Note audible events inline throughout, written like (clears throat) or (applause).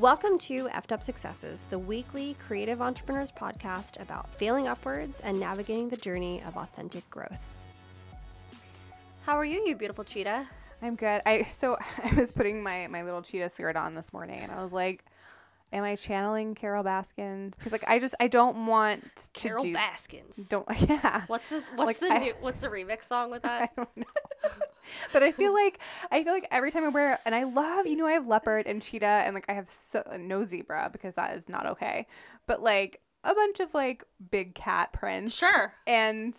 Welcome to Effed Up Successes, the weekly creative entrepreneurs podcast about failing upwards and navigating the journey of authentic growth. How are you, you beautiful cheetah? I'm good. I so (laughs) I was putting my my little cheetah skirt on this morning, and I was like, "Am I channeling Carol Baskins?" Because like I just I don't want to Carol do Baskins. don't (laughs) yeah. What's the what's Like, the I- new, what's the remix song with (laughs) that? I don't know. (laughs) but I feel like I feel like every time I wear and I love you know I have leopard and cheetah and like I have so, uh, no zebra because that is not okay. But like a bunch of like big cat prints. Sure. And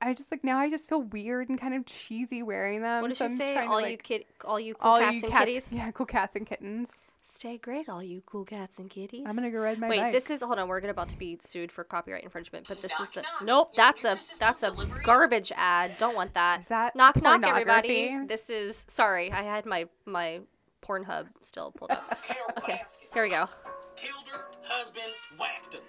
I just like now I just feel weird and kind of cheesy wearing them. What does so she I'm say? trying to, All you like- kid, all you cool all cats you and cats, kitties. yeah, cool cats and kittens. Stay great, all you cool cats and kitties. I'm gonna go ride my Wait, bike. this is hold on. We're gonna about to be sued for copyright infringement, but this is the knock. nope. Your That's a Nutrisystem that's a delivery? garbage ad. Don't want that. Is that knock knock everybody. This is sorry. I had my my Pornhub still pulled up. Okay, here we go. Killed her husband, whacked him.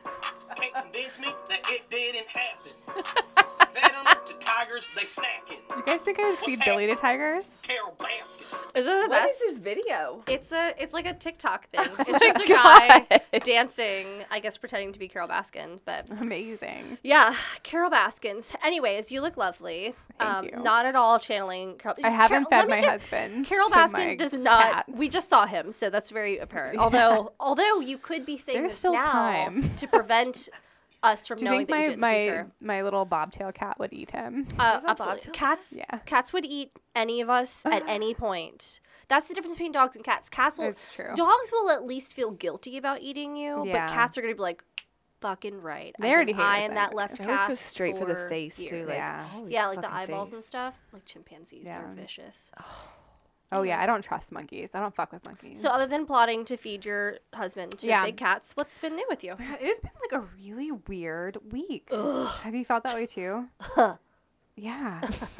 Can't convince me that it didn't happen. (laughs) Fed 'em to tigers, they snacking. You guys think I would feed Billy to tigers? Carol Baskin. Is it the What best? is this video? It's a it's like a TikTok thing. Oh (laughs) It's my just a guy God. dancing, I guess pretending to be Carol Baskin, but Amazing. yeah, Carol Baskins. Anyways, you look lovely. Thank um, you. Not at all channeling Carol. I haven't Carol- let fed me my just- husband. Carol to my Baskin does not. cat. We just saw him, so that's very apparent. (laughs) Although, although you could be saying There's this still now time. (laughs) to prevent us from Do you knowing think that you my did in the my future. my little bobtail cat would eat him? Uh, have a absolutely. bobtail Cats. Yeah. Cats would eat any of us (laughs) at any point. That's the difference between dogs and cats. Cats will. It's true. Dogs will at least feel guilty about eating you, Yeah. but cats are gonna be like, "Fucking right." They I've already been hate eyeing us that anyway. left They calf always go straight for the for face too. years. Like, Yeah. yeah, like the eyeballs face. and stuff. Like chimpanzees, they're Yeah. vicious. Oh yeah, I don't trust monkeys. I don't fuck with monkeys. So, other than plotting to feed your husband to Yeah. big cats, what's been new with you? it has been like a really weird week. Ugh. Have you felt that way too? (laughs) Yeah.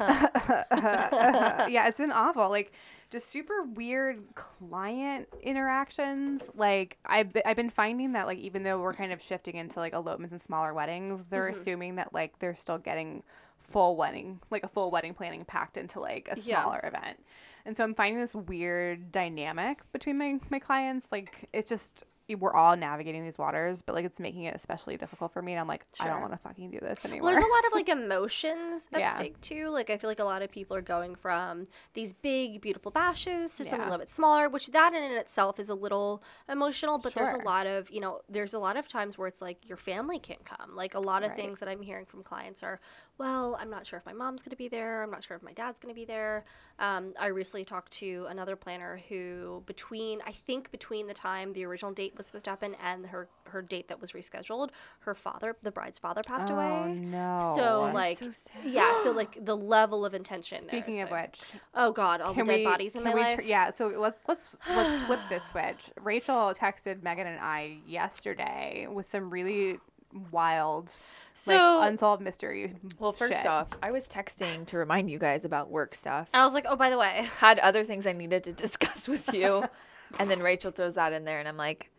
(laughs) (laughs) yeah, it's been awful. Like just super weird client interactions. Like I've be- I've been finding that like even though we're kind of shifting into like elopements and smaller weddings, they're Mhm. assuming that like they're still getting full wedding, like a full wedding planning packed into like a Yeah. smaller event. And so I'm finding this weird dynamic between my my clients. Like it's just we're all navigating these waters, but like it's making it especially difficult for me. And I'm like, I don't want to fucking do this anymore. Well, there's a lot of like (laughs) emotions at Yeah. stake too. Like I feel like a lot of people are going from these big, beautiful bashes to something a little bit smaller, which that in and itself is a little emotional. But there's a lot of you know, there's a lot of times where it's like your family can't come. Like a lot of Right. things that I'm hearing from clients are, well, I'm not sure if my mom's going to be there. I'm not sure if my dad's going to be there. Um, I recently talked to another planner who, between I think between the time the original date was supposed to happen and her her date that was rescheduled, her father, the bride's father, passed oh, away. no. So, That's like, so. Yeah, so like the level of intention. there Speaking is of like- which, oh god, all the dead bodies in my life. tr- yeah, so let's let's let's flip (sighs) this switch. Rachel texted Megan and I yesterday with some really wild, so like unsolved mystery. Well, first shit. off, I was texting to remind you guys about work stuff. I was like, oh, by the way, Had other things I needed to (laughs) discuss with you, (laughs) and then Rachel throws that in there, and I'm like,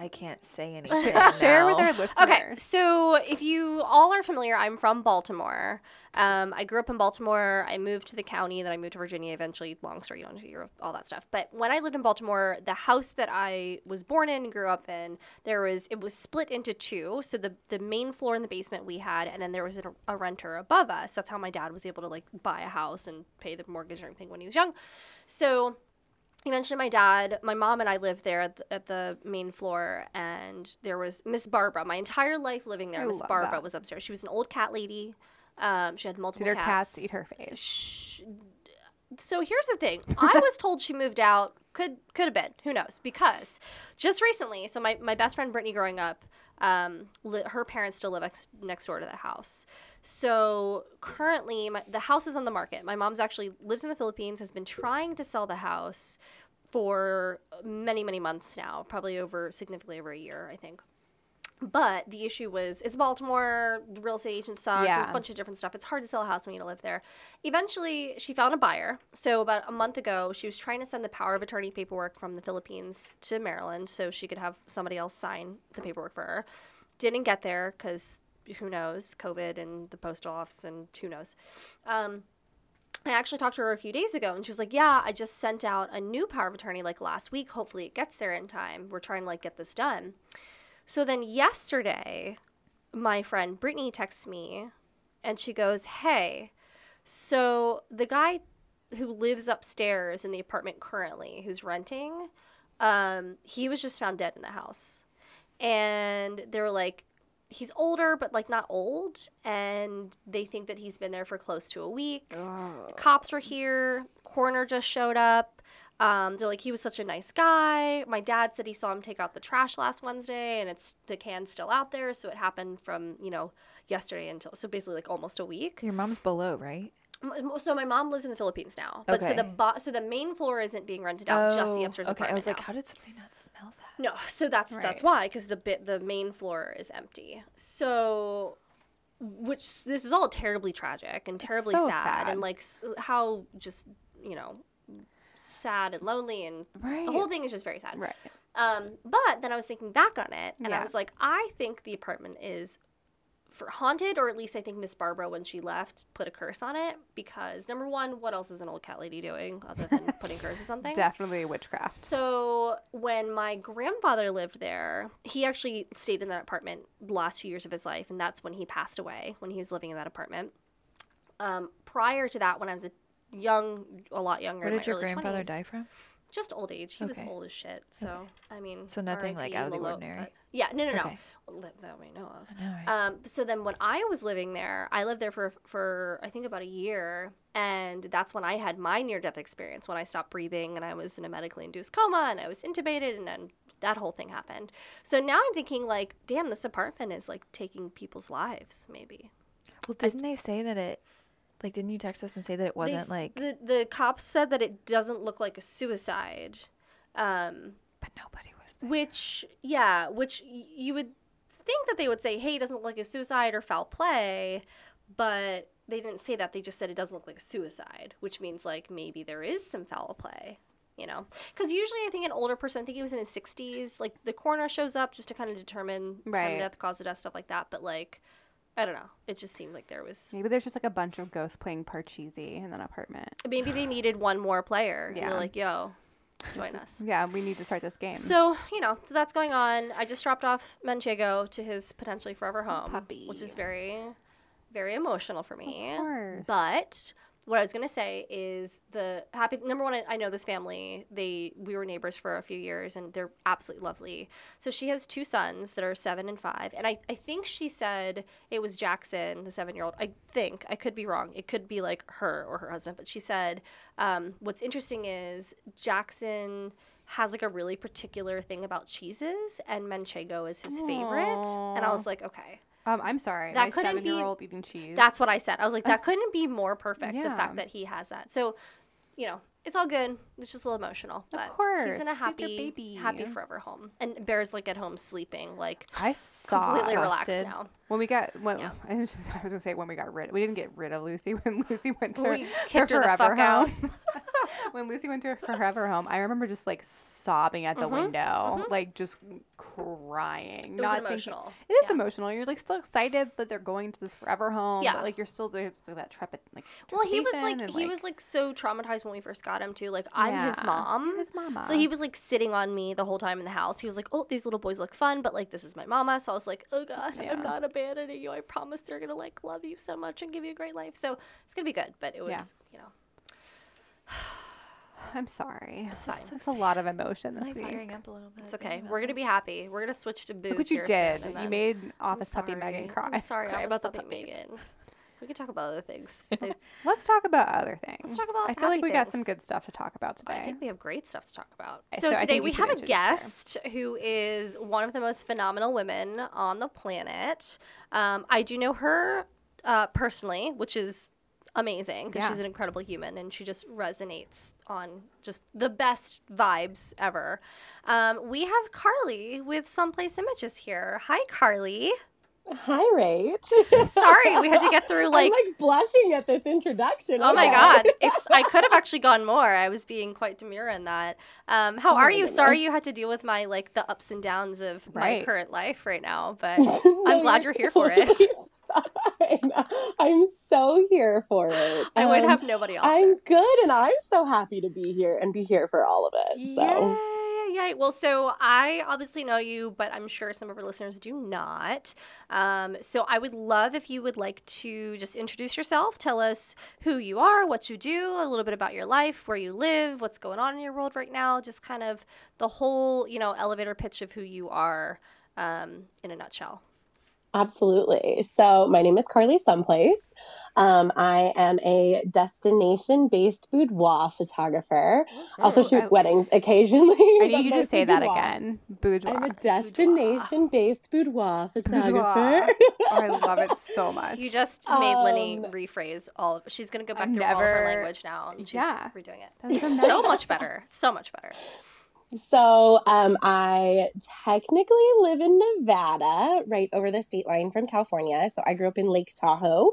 I can't say anything. (laughs) (laughs) Share, with our listeners. Okay, so if you all are familiar, I'm from Baltimore. Um, I grew up in Baltimore. I moved to the county, then I moved to Virginia eventually. Long story, you don't hear all that stuff. But when I lived in Baltimore, the house that I was born in and grew up in, there was it was split into two. So the the main floor and the basement we had, and then there was a, a renter above us. That's how my dad was able to like buy a house and pay the mortgage and everything when he was young. So eventually my dad. My mom and i lived there at the, at the main floor and there was miss barbara. My entire life living there I miss barbara that. was upstairs. She was an old cat lady. Um, she had multiple Did her cats cats. eat her face? Shh. so here's the thing. I was (laughs) told she moved out. Could could have been. Who knows? Because just recently so my, my best friend brittany growing up um, li- her parents still live ex- next door to that house so currently my, the house is on the market my mom's actually lives in the philippines has been trying to sell the house for many many months now probably over significantly over a year i think but the issue was it's Baltimore, the real estate agents suck. There's a bunch of different stuff. It's hard to sell a house when you don't live there. Eventually, she found a buyer. So about a month ago, she was trying to send the power of attorney paperwork from the Philippines to Maryland so she could have somebody else sign the paperwork for her. Didn't get there because who knows, COVID and the postal office and who knows. Um, I actually talked to her a few days ago and she was like, Yeah, I just sent out a new power of attorney like last week. Hopefully it gets there in time. We're trying to like get this done. So then yesterday, my friend Brittany texts me and she goes, Hey, so the guy who lives upstairs in the apartment currently, who's renting, um, he was just found dead in the house. And they were like, he's older, but like not old. And they think that he's been there for close to a week. Cops are here. Coroner just showed up. Um, they're like, he was such a nice guy. My dad said he saw him take out the trash last Wednesday, and it's the can's still out there. So it happened from you know yesterday until so basically like almost a week. Your mom's below, right? So my mom lives in the Philippines now, but so the bo- so the main floor isn't being rented out, just the upstairs Oh, okay. I apartment was like, now. how did somebody not smell that? No, so that's Right. that's why because the bit the main floor is empty. So, which this is all terribly tragic and terribly so sad, sad. and like how just you know sad and lonely and Right. the whole thing is just very sad. Right. Um, but then I was thinking back on it, and I was like, I think the apartment is for haunted, or at least I think Miss Barbara, when she left, put a curse on it because number one, what else is an old cat lady doing other than (laughs) putting curses on things? Definitely witchcraft. So when my grandfather lived there, he actually stayed in that apartment the last few years of his life, and that's when he passed away when he was living in that apartment. Um, prior to that, when I was a young, a lot younger, in did your grandfather 20s, die from? Just old age. He was old as shit. So I mean, So nothing, like, out of the Lolo, ordinary? Yeah, no, no, no. Okay. Li- That we know of. I right? Um, so then when I was living there, I lived there for for I think about a year, and that's when I had my near death experience when I stopped breathing and I was in a medically induced coma and I was intubated and then that whole thing happened. So now I'm thinking like, damn, this apartment is like taking people's lives. Maybe well, didn't they say that it? Like, didn't you text us and say that it wasn't s- like? the the cops said that it doesn't look like a suicide. Um, But nobody was there. Which, yeah, which y- you would think that they would say, hey, it doesn't look like a suicide or foul play, but they didn't say that. They just said it doesn't look like a suicide, which means like maybe there is some foul play, you know? Because usually I think an older person, I think he was in his 60s, like the coroner shows up just to kind of determine time Right. of death, cause of death, stuff like that. But like, I don't know. It just seemed like there was. Maybe there's just like a bunch of ghosts playing Parcheesi in that apartment. Maybe they needed one more player. Yeah. Like, yo, join us. Yeah, we need to start this game. So, you know, so that's going on. I just dropped off Manchego to his potentially forever oh, home, puppy. which is very, very emotional for me. of course. But what I was gonna say is the happy number one. I, know this family. They we were neighbors for a few years, and they're absolutely lovely. So she has two sons that are seven and five, and I I think she said it was Jackson, the seven year old. I think I could be wrong. It could be like her or her husband, but she said um, what's interesting is Jackson has like a really particular thing about cheeses, and Manchego is his favorite. And I was like, okay. Um, I'm sorry. That my couldn't be- eating cheese. That's what I said. I was like, that (laughs) couldn't be more perfect. The fact that he has that. So, you know, it's all good. It's just a little emotional. But he's course. he's in a happy, happy forever home. And Bear's like at home sleeping, like I saw completely relaxed now. When we got when Yeah. (laughs) I was, just, I was gonna say when we got rid. We didn't get rid of Lucy (laughs) when Lucy went to We her her forever home. (laughs) when Lucy went to her forever home, I remember just like sobbing at the Mhm, window, like just crying. It not thinking- emotional. It is Yeah. emotional. You're like still excited that they're going to this forever home. Yeah. But like you're still there's like, that trepid like. Well, he was like and, he was like so traumatized when we first got him too. Like I'm his mom. His mama. So he was like sitting on me the whole time in the house. He was like, "Oh, these little boys look fun, but like this is my mama." So I was like, "Oh God, Yeah. I'm not abandoning you. I promise they're gonna like love you so much and give you a great life." So it's gonna be good. But it was, Yeah. you know, (sighs) I'm sorry. It's fine. It's a lot of emotion I'm this week. tearing up a little bit. it's okay. We're gonna be happy. We're gonna switch to booze. Look what you here did. soon, You made Office Puppy Megan cry. I'm sorry Cry Office about the Puppy. Megan. We could talk about other things. There's- (laughs) Let's talk about other things. Let's talk about I feel like we got some good stuff to talk about today. I think we have great stuff to talk about. So, so today we have a introduce her. guest who is one of the most phenomenal women on the planet. Um, I do know her uh, personally, which is amazing because Yeah. she's an incredible human and she just resonates on just the best vibes ever. Um, we have Carly with Someplace Images here. Hi, Carly. Hi, Rach. (laughs) Sorry, we had to get through (laughs) like. I'm like blushing at this introduction. Oh my god! (laughs) It's I could have actually gone more. I was being quite demure in that. Um, how Oh are you? goodness. Sorry you had to deal with my like the ups and downs of my current life right now, but No, I'm glad you're here for it. I'm, I'm so here for it. I would Um, have nobody else. I'm there. good, and I'm so happy to be here and be here for all of it. So. Yay, yay. Well, so I obviously know you, but I'm sure some of our listeners do not. Um, so I would love if you would like to just introduce yourself, tell us who you are, what you do, a little bit about your life, where you live, what's going on in your world right now, just kind of the whole, you know, elevator pitch of who you are um, in a nutshell. Absolutely. So, my name is Carly Someplace. Um, I am a destination based boudoir photographer. Also, shoot I- weddings occasionally. (laughs) I need you to mostly say that again. Boudoir. I'm a destination based boudoir photographer. Boudoir. Oh, I love it so (laughs) much. You just made Lenny Um, rephrase all of She's going to go back I've through all her language now. And she's Yeah. redoing it. That's (laughs) so So much better. So much better. So, um, I technically live in Nevada, right over the state line from California. So, I grew up in Lake Tahoe.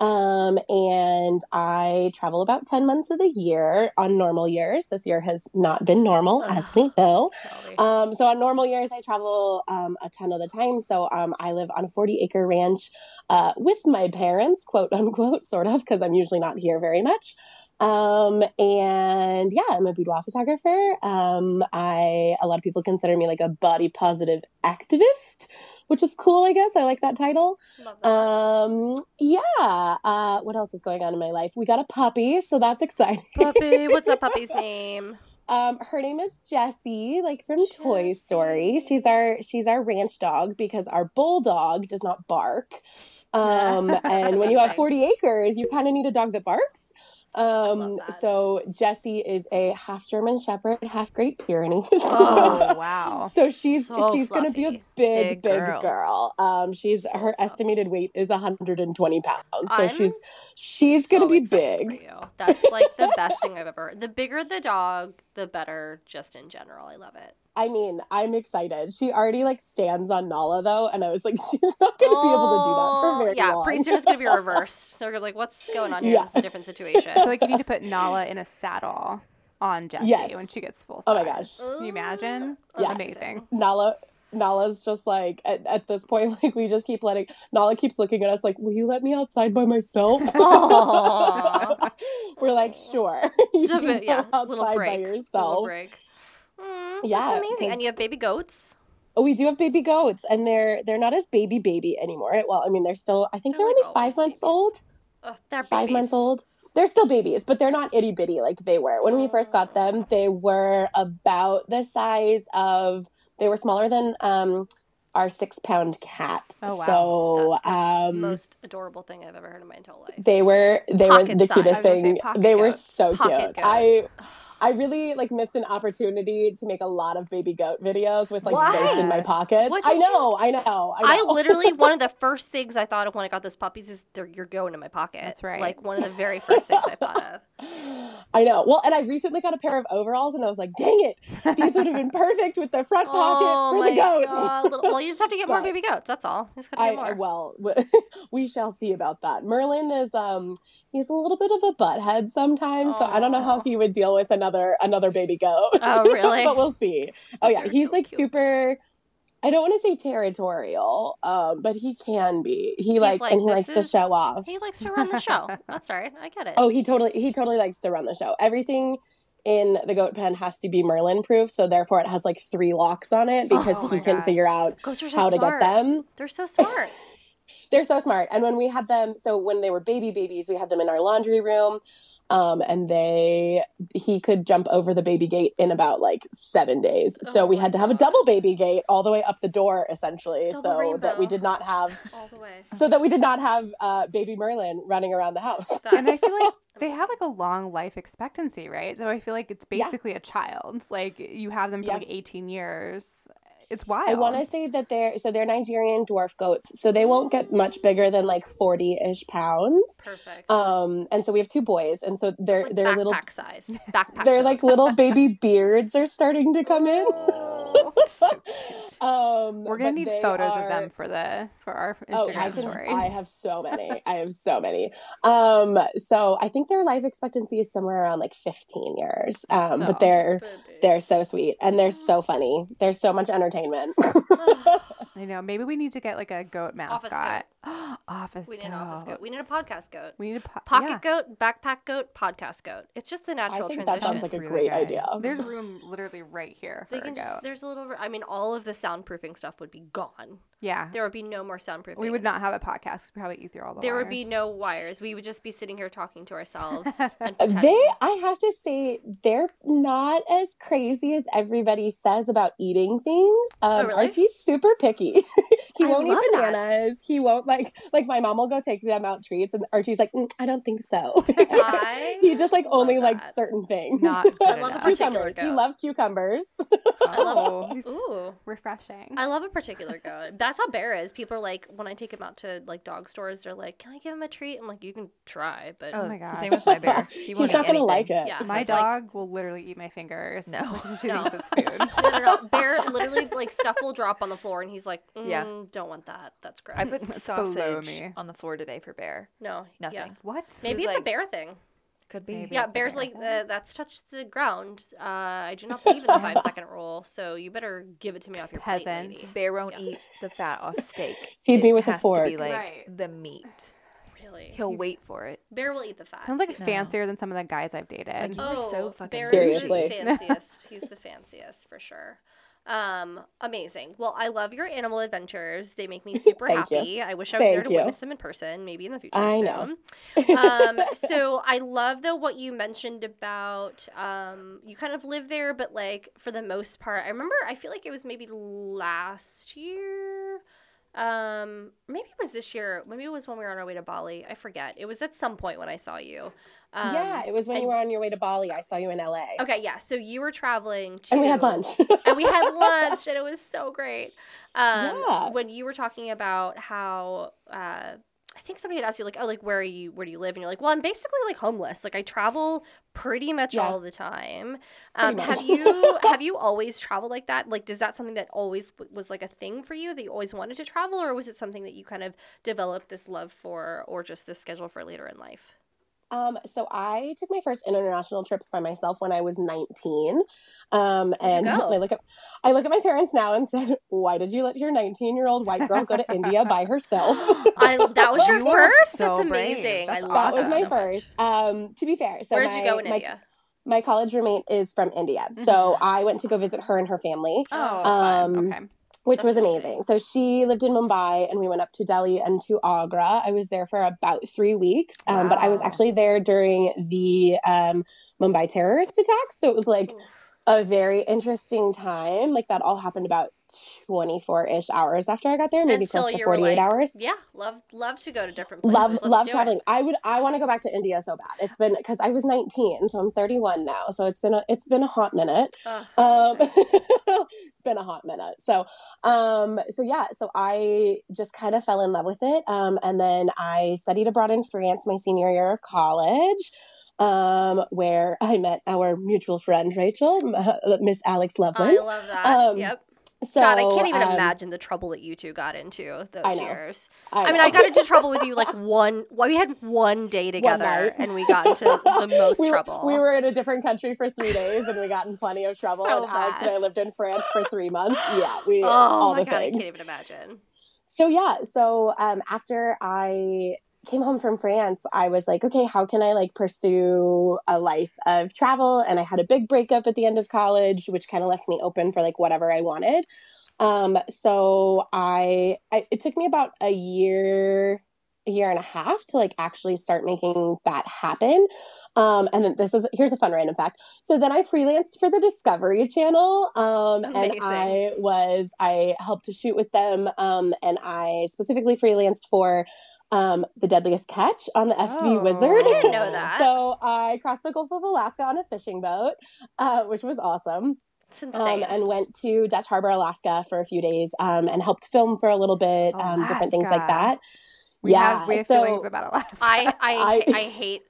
Um, and I travel about 10 months of the year on normal years. This year has not been normal, as we know. Um, so on normal years, I travel um, a ton of the time. So um, I live on a 40 acre ranch uh, with my parents, quote unquote, (laughs) sort of, because I'm usually not here very much. Um, and yeah, I'm a boudoir photographer. Um, I a lot of people consider me like a body positive activist, which is cool. I guess I like that title. That. Um, yeah. Uh, what else is going on in my life? We got a puppy, so that's (laughs) exciting. Puppy, what's that puppy's name? Um, her name is Jessie, like from Toy Story. She's our she's our ranch dog because our bulldog does not bark. (laughs) Um, and when you have 40 acres, you kind of need a dog that barks. Um, so Jessie is a half German Shepherd, half Great Pyrenees. (laughs) Oh wow. So she's So she's gonna be a fluffy. big, Big big girl. girl. Um, she's So her fluffy. estimated weight is 120 pounds. So I'm she's she's gonna be big. That's like the best (laughs) thing I've ever. The bigger the dog, the better. Just in general, I love it. I mean, I'm excited. She already like stands on Nala though, and I was like, (laughs) she's not gonna be able to do that for Oh, very yeah, long. pretty soon it's gonna be reversed. So they're like, "What's going on here? Yeah. This a different situation." I feel like you need to put Nala in a saddle on Jessie Yes. when she gets full size. Oh my gosh. Can you imagine? Yeah. Amazing. Nala Nala's just like at, at this point, (laughs) like we just keep letting Nala keeps looking at us like, Will you let me outside by myself? (laughs) We're like, sure. you Just a can bit, go yeah, outside little by break. yourself. Mm, Yeah, that's amazing. And you have baby goats. Oh, we do have baby goats, and they're they're not as baby baby anymore. Well, I mean, they're still. I think They're they're, like only five months babies. old. Ugh, they're Five babies. months old. They're still babies, but they're not itty bitty like they were when we first got them. They were about the size of. They were smaller than um our six pound cat. Oh, wow. So That's the um. most adorable thing I've ever heard in my entire life. They were they Pocket were the cutest I was gonna say thing. They were so Pocket cute. goat. I I really like missed an opportunity to make a lot of baby goat videos with like Why? goats in my pockets. I did you- know, I know, I I literally (laughs) one of the first things I thought of when I got those puppies is they're you're going in my pocket. That's right. Like one of the very first things I thought of. (laughs) I know. Well, and I recently got a pair of overalls, and I was like, "Dang it, these would have been perfect with the front pocket oh for my the goats." god! Little, well, you just have to get more (laughs) baby goats. That's all. You just gotta I, more. I well, we shall see about that. Merlin is um he's a little bit of a butthead sometimes, so I don't know how he would deal with another another baby goat. Oh, (laughs) really? but we'll see. Oh yeah, They're he's so like cute. super. I don't want to say territorial, um, but he can be. He like, like, and he "This likes to show off. He likes to run the show. That's right. I get it. Oh, he totally he totally likes to run the show. Everything in the goat pen has to be Merlin proof, so therefore it has like three locks on it because Oh he can gosh. figure out goats are so how to smart. get them. They're so smart. They're so smart. And when we had them, so when they were baby babies, we had them in our laundry room. Um, and they he could jump over the baby gate in about like seven days. so Oh we had to have a double baby gate all the way up the door, essentially, Double so that we did not have All the way. so that we did not have uh, baby Merlin running around the house. And I feel like (laughs) they have like a long life expectancy, right? So I feel like it's Yeah. basically a child. Like you have them for Yeah. like 18 years. It's wild. I want to say that they're so they're Nigerian dwarf goats, so they won't get much bigger than like forty ish pounds. Perfect. Um, and so we have two boys, and so they're like they're backpack little size. Backpack. they're like little baby (laughs) beards are starting to come in. Oh, (laughs) so cute. um, We're gonna need photos are- of them for the for our Oh, Instagram I can. story. I have so (laughs) many. I have so many. Um, so I think their life expectancy is somewhere around like 15 years. Um, So- but they're Baby. they're so sweet and they're so funny. There's so much entertainment. I (sighs) (laughs) I know. Maybe we need to get like a goat Office mascot. (gasps) office We need an office goat. goat. We need a podcast goat. We need a po- Pocket yeah. goat, backpack goat, podcast goat. It's just the natural think that sounds like a Really great good. idea. There's room literally right here for they a can goat. just, there's a little. I mean, all of the soundproofing stuff would be gone. yeah. There would be no more soundproofing. We would not have a podcast. We'd probably eat through all the There would be no wires. We would just be sitting here talking to ourselves (laughs) and They. I have to say, they're not as crazy as everybody says about eating things. Um, Oh, really? Archie's super picky. (laughs) he I won't eat love that. bananas. He won't like like my mom will go take them out treats, and Archie's like, "Mm, I don't think so. I (laughs) he just like only love likes certain things. Not good I love a enough. particular cucumbers. He loves cucumbers. (laughs) I love. Oh, Ooh. refreshing. I love a particular goat. That's how Bear is. People are like, when I take him out to like dog stores, they're like, "Can I give him a treat?" I'm like, "You can try, but Oh my god, Same with my (laughs) bear. He He's won't gonna anything. like it. Yeah. My It's like- dog will literally eat my fingers. No. she No. thinks it's food. no, no, no. Bear literally like stuff will drop on the floor, and he's like, mm, Yeah. don't want that. That's gross." I put It's below sausage me. on the floor today for bear. no, Nothing. Yeah. what? Maybe it's was a bear thing. Could be. Maybe. Yeah, bears bear like thing. uh, that's touched the ground. Uh, I do not believe in the (laughs) five second rule, so you better give it to me off your plate, Peasant. lady. Bear won't Yeah. eat the fat off (laughs) steak. Feed It me with a has To fork. be like Right. the meat. Really, He'll wait for it. bear will eat the fat. Sounds like No. fancier than some of the guys I've dated. Like, You are so fucking Bear Seriously. is the fanciest. He's the (laughs) fanciest for sure. Um, amazing. Well, I love your animal adventures. They make me (laughs) super Thank you. happy. I wish I was there to you. witness them in person, maybe in the future. I know. (laughs) um, so I love though what you mentioned about um, you kind of live there, but like for the most part, I remember. I feel like it was maybe last year. Um, maybe it was this year. Maybe it was when we were on our way to Bali. I forget. It was at some point when I saw you. Um, yeah, it was when and- you were on your way to Bali. I saw you in LA. Okay, yeah. So you were traveling to, And we had lunch. (laughs) and we had (laughs) lunch, and it was so great. Um, Yeah. When you were talking about how, uh, I think somebody had asked you like, oh, like where are you? Where do you live? And you're like, well, I'm basically like homeless. Like I travel pretty much Yeah. all the time. Um, have you (laughs) have you always traveled like that? Like, is that something that always was like a thing for you that you always wanted to travel, or was it something that you kind of developed this love for, or just this schedule for later in life? Um, so I took my first international trip by myself when I was 19. Um, and? I look at I look at my parents now and (laughs) said, "Why did you let your 19 year old white girl go to India (laughs) by herself?" I, that was (laughs) your first. so That's brave. amazing. I That's love that was my so much. first. Um, to be fair, so Where did my, you go in my, India? my college roommate is from India, so I went to go visit her and her family. Oh, Um. Okay. Which was That's amazing. So she lived in Mumbai, and we went up to Delhi and to Agra. I was there for about three weeks, um, but I was actually there during the um, Mumbai terrorist attack. So it was like a very interesting time. Like that all happened about twenty four ish hours after I got there, maybe close to forty eight like, hours. Yeah, love love to go to different places. Love Let's love do it. traveling. I would I want to go back to India so bad. It's been because I was 19, so I'm 31 now. So it's been a it's been a hot minute. Ugh, Um, (laughs) it's been a hot minute. So, um, so yeah, so I just kind of fell in love with it. Um, and then I studied abroad in France my senior year of college, um, where I met our mutual friend Rachel, (laughs) Miss Alex Lovelace. I love that. Um, yep. So, God, I can't even um, imagine the trouble that you two got into those I know. years. I, I, mean. I got into trouble with you like (laughs) one. Well, we had one day together, night. and we got into (laughs) the most we were, trouble. We were in a different country for three days, and we got in plenty of trouble. So and Alex and I lived in France for three months. Yeah, we Oh all my the god, I can't even imagine. so yeah so um after i came home from france i was like okay how can i like pursue a life of travel? And i had a big breakup at the end of college which kind of left me open for like whatever i wanted. Um so I, I it took me about a year a year and a half to like actually start making that happen. Um and then this is here's a fun random fact. So then i freelanced for the discovery channel um and i was i helped to shoot with them um and i specifically freelanced for um the deadliest catch on the fv Oh. wizard I didn't know (laughs) that. so i crossed the gulf of alaska on a fishing boat uh, which was awesome um, and went to Dutch Harbor, Alaska for a few days um, and helped film for a little bit, um, different things like that. We yeah, have we have so feelings about Alaska. (laughs) I, I I- I hate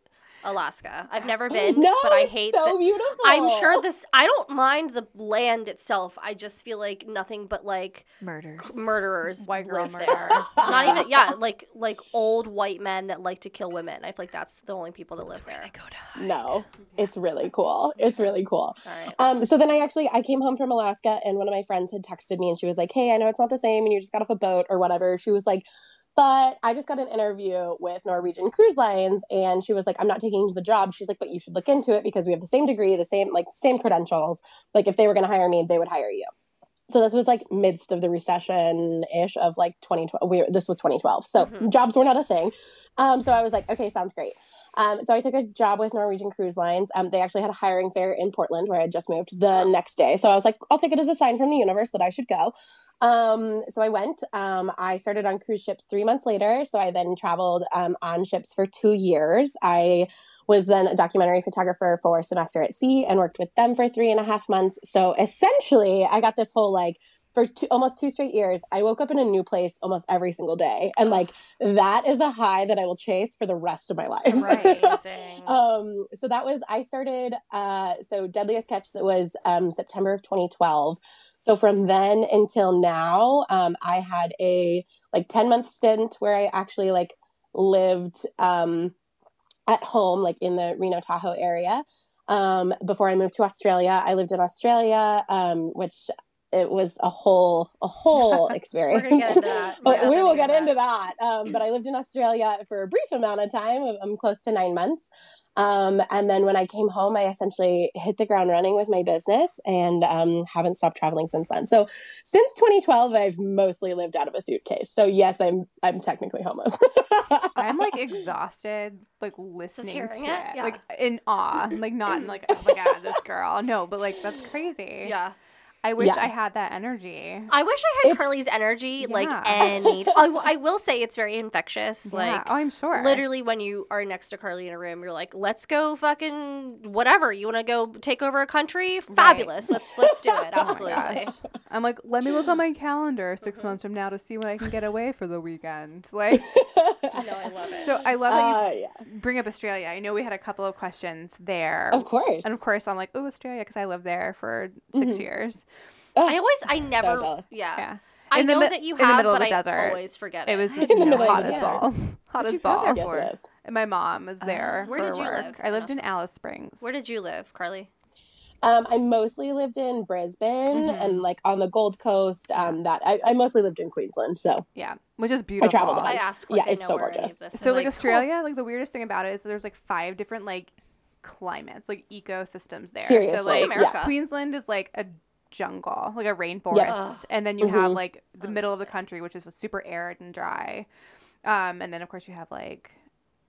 Alaska. I've never (gasps) been, no, but I it's hate so that. beautiful. I'm sure this. I don't mind the land itself. I just feel like nothing but like Murders. murderers White girl live murder. there. Not even yeah, like like old white men that like to kill women. I feel like that's the only people that live there. No, it's really cool. It's really cool. All right. Um, so then I actually I came home from Alaska and one of my friends had texted me and she was like, "Hey, I know it's not the same and you just got off a boat or whatever." She was like, "But I just got an interview with Norwegian Cruise Lines and she was like, "I'm not taking the job." She's like, "But you should look into it because we have the same degree, the same like same credentials. Like if they were going to hire me, they would hire you." So this was like midst of the recession ish of like 2012. We, this was 2012. So Mhm. jobs were not a thing. Um, so I was like, okay, sounds great. Um, so I took a job with Norwegian Cruise Lines. Um, they actually had a hiring fair in Portland where I had just moved the next day. So I was like, I'll take it as a sign from the universe that I should go. Um, so I went. Um, I started on cruise ships three months later. So I then traveled um, on ships for two years. I was then a documentary photographer for semester at sea and worked with them for three and a half months. So essentially, I got this whole like for two, almost two straight years, I woke up in a new place almost every single day. And like that is a high that I will chase for the rest of my life. (laughs) Um, so that was, I started, uh, so Deadliest Catch that was um, September of 2012. So from then until now, um, I had a like 10 month stint where I actually like lived um, at home, like in the Reno Tahoe area. Um, before I moved to Australia, I lived in Australia, um, which it was a whole a whole experience. (laughs) We're gonna get into that. (laughs) But Yeah, we will get get into that. Um, but I lived in Australia for a brief amount of time. I'm close to nine months. Um, and then when I came home, I essentially hit the ground running with my business and um, haven't stopped traveling since then. So since 2012, I've mostly lived out of a suitcase. So yes, I'm I'm technically homeless. (laughs) I'm like exhausted, like listening to hearing it, it? Yeah. like in awe, like not in like oh my god, this girl. No, but like that's crazy. yeah. I wish Yeah. I had that energy. I wish I had It's- Carly's energy like Yeah. any. (laughs) I, w- I will say it's very infectious. yeah. Like oh, I'm sure. literally when you are next to Carly in a room, you're like, "Let's go, fucking whatever. You want to go take over a country? Fabulous. Let's let's do (laughs) it. Oh Absolutely." gosh. I'm like, let me look on my calendar 6 Mhm. months from now to see when I can get away for the weekend. (laughs) Like, I know, I love it. so I love that Uh, yeah, you bring up Australia. I know we had a couple of questions there. of course. And of course, I'm like, oh, Australia, because I lived there for 6 Mhm. years. Oh, I always, I never, jealous. yeah. Yeah. I In the know mi- that you in the have, middle of but the I desert. always forget it. It was (laughs) In the you know, middle of hot as desert. balls. Hot as you go balls. yes, for? it is. And my mom was there Where for did you work. live I lived in Alice Springs. Where did you live, Carly? Um, I mostly lived in Brisbane Mhm. and like on the Gold Coast. Um, that I, I mostly lived in Queensland. So yeah, which is beautiful. I traveled a I bunch. ask, like, Yeah, it's so where any of gorgeous. So I'm like cool. Australia, like the weirdest thing about it is that there's like five different like climates, like ecosystems there. Seriously, so like yeah. America. Queensland is like a jungle, like a rainforest, Ugh. and then you have Mhm. like the middle of the country, which is super arid and dry. Um, and then of course you have like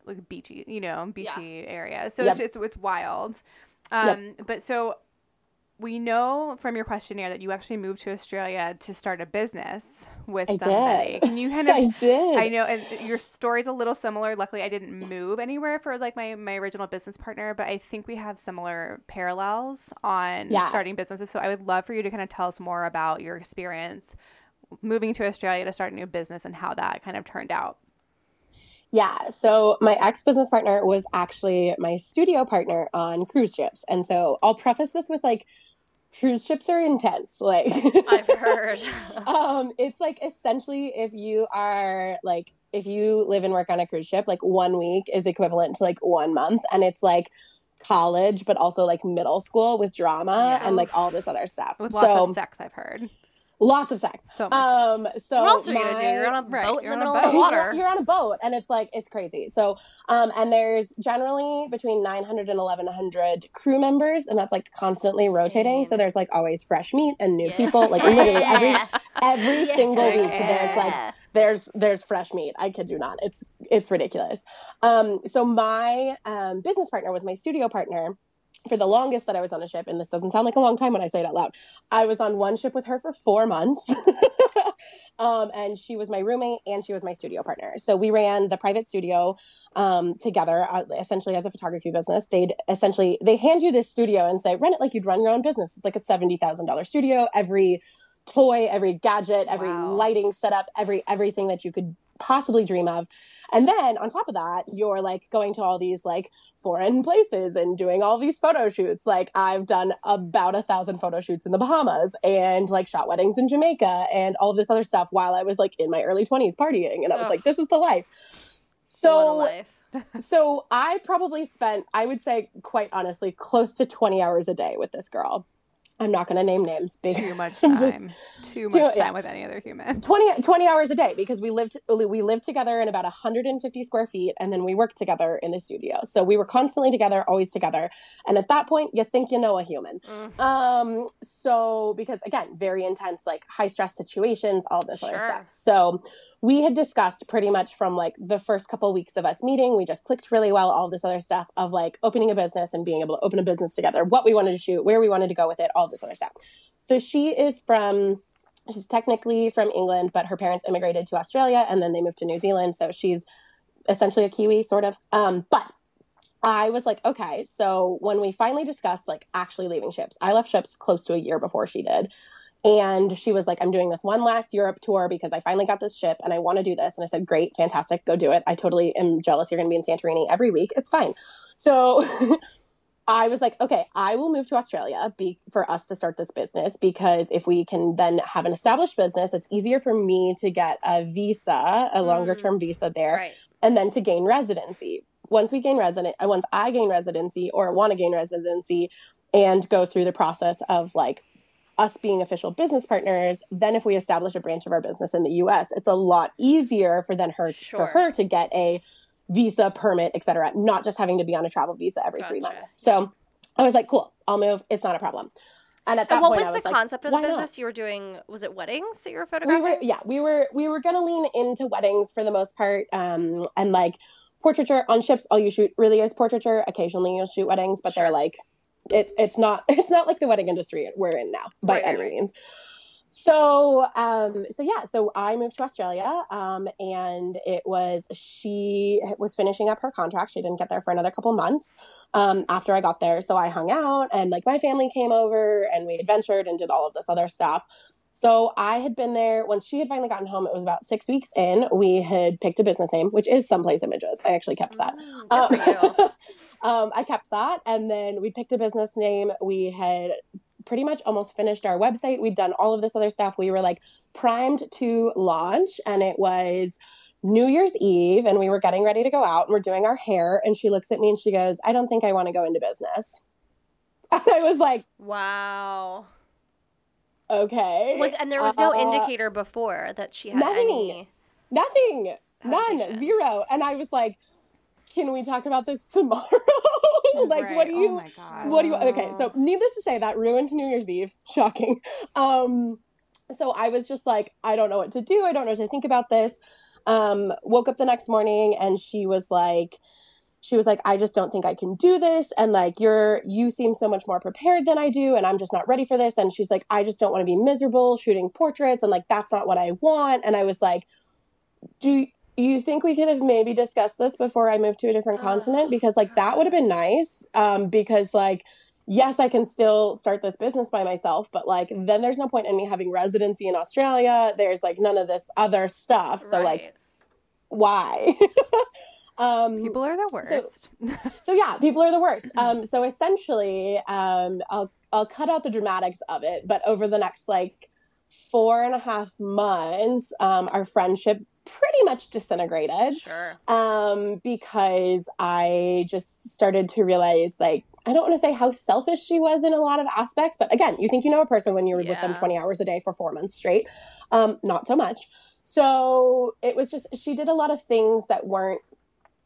like beachy, you know, beachy areas. So Yep. it's just it's wild. Um, but so we know from your questionnaire that you actually moved to Australia to start a business with I somebody. did. Can you (laughs) kind of I did. I know, and your story's a little similar. Luckily, I didn't move anywhere for like my my original business partner, but I think we have similar parallels on Yeah. starting businesses. So I would love for you to kind of tell us more about your experience moving to Australia to start a new business and how that kind of turned out. Yeah. So my ex business partner was actually my studio partner on cruise ships. And so I'll preface this with like, cruise ships are intense. Like, I've heard. (laughs) um, it's like essentially if you are like, if you live and work on a cruise ship, like one week is equivalent to like one month. And it's like, college but also like middle school with drama Yeah. and like all this other stuff With so lots of sex, I've heard. Lots of sex So much. um so what else are you gonna do? You're on a Right, boat in you're the middle of the (laughs) water. You're, you're on a boat and it's like it's crazy. So um and there's generally between 900 and 1100 crew members and that's like constantly rotating. So there's like always fresh meat and new Yeah. people like (laughs) literally every every Yeah. single week there's like there's there's fresh meat. I kid you not. It's it's ridiculous. Um so my um business partner was my studio partner for the longest that I was on a ship, and this doesn't sound like a long time when I say it out loud, I was on one ship with her for four months. (laughs) um, and she was my roommate and she was my studio partner. So we ran the private studio um, together, uh, essentially as a photography business. They'd essentially, they hand you this studio and say, run it like you'd run your own business. It's like a $70,000 studio. Every toy, every gadget, every Wow. lighting setup, every everything that you could possibly dream of. And then on top of that, you're like going to all these like foreign places and doing all these photo shoots. Like I've done about a thousand photo shoots in the Bahamas and like shot weddings in Jamaica and all this other stuff while I was like in my early 20s partying. And I was like, this is the life. So life. (laughs) so I probably spent, I would say, quite honestly, close to 20 hours a day with this girl. I'm not going to name names. Too much (laughs) time. just- Too too- much time yeah. with any other human. 20, 20 hours a day because we lived we lived together in about 150 square feet and then we worked together in the studio so we were constantly together always together and at that point you think you know a human Mm. um so because again very intense like high stress situations all this other stuff so we had discussed pretty much from like the first couple weeks of us meeting we just clicked really well all this other stuff of like opening a business and being able to open a business together what we wanted to shoot where we wanted to go with it all this other stuff so she is from she's technically from England, but her parents immigrated to Australia and then they moved to New Zealand. So she's essentially a Kiwi, sort of. Um, but I was like, okay. So when we finally discussed like actually leaving ships, I left ships close to a year before she did. And she was like, I'm doing this one last Europe tour because I finally got this ship and I want to do this. And I said, Great, fantastic, go do it. I totally am jealous you're going to be in Santorini every week. It's fine. So (laughs) I was like, okay, I will move to Australia be, for us to start this business because if we can then have an established business, it's easier for me to get a visa, a longer term visa there, Right. and then to gain residency. Once we gain resident, uh, once I gain residency or want to gain residency, and go through the process of like us being official business partners, then if we establish a branch of our business in the U.S., it's a lot easier for then her Sure. for her to get a visa, permit, etc. Not just having to be on a travel visa every three months. So I was like, cool, I'll move. It's not a problem. And at that And what point, was the was like, concept of the why not? business you were doing? Was it weddings that you were we photographing? were yeah we were we were gonna lean into weddings for the most part um and like portraiture on ships all you shoot really is portraiture occasionally you'll shoot weddings but they're like it's it's not (laughs) it's not like the wedding industry we're in now by Right, any right. means so um so yeah so i moved to australia um and it was she was finishing up her contract she didn't get there for another couple months um after i got there so i hung out and like my family came over and we adventured and did all of this other stuff so I had been there once she had finally gotten home. It was about six weeks in. We had picked a business name, which is Someplace Images. I actually kept that. You. (laughs) um, I kept that, and then we picked a business name. We had pretty much almost finished our website. We'd done all of this other stuff. We were like primed to launch, and it was New Year's Eve, and we were getting ready to go out, and we're doing our hair. And she looks at me and she goes, "I don't think I want to go into business." (laughs) And I was like, Wow. "Okay." Was and there was no Uh, indicator before that she had nothing. any. Nothing. None. Zero. And I was like, can we talk about this tomorrow? (laughs) like, Right. what do you, Oh my god. what do you, okay. So needless to say that ruined New Year's Eve. (laughs) Shocking. Um, so I was just like, I don't know what to do. I don't know what to think about this. Um, woke up the next morning and she was like, she was like, I just don't think I can do this. And like, you're, you seem so much more prepared than I do. And I'm just not ready for this. And she's like, I just don't want to be miserable shooting portraits. And like, that's not what I want. And I was like, do you think we could have maybe discussed this before I moved to a different Oh, continent? Because like, that would have been nice. Um, because like, yes, I can still start this business by myself, but like, then there's no point in me having residency in Australia. There's like none of this other stuff. So like, why? (laughs) um, People are the worst. (laughs) so yeah, people are the worst. (clears throat) Um, so essentially, um, I'll I'll cut out the dramatics of it, but over the next like four and a half months, um, our friendship pretty much disintegrated Sure. um, because I just started to realize like I don't want to say how selfish she was in a lot of aspects, but again, you think you know a person when you're with them 20 hours a day for four months straight. Um, not so much. So it was just she did a lot of things that weren't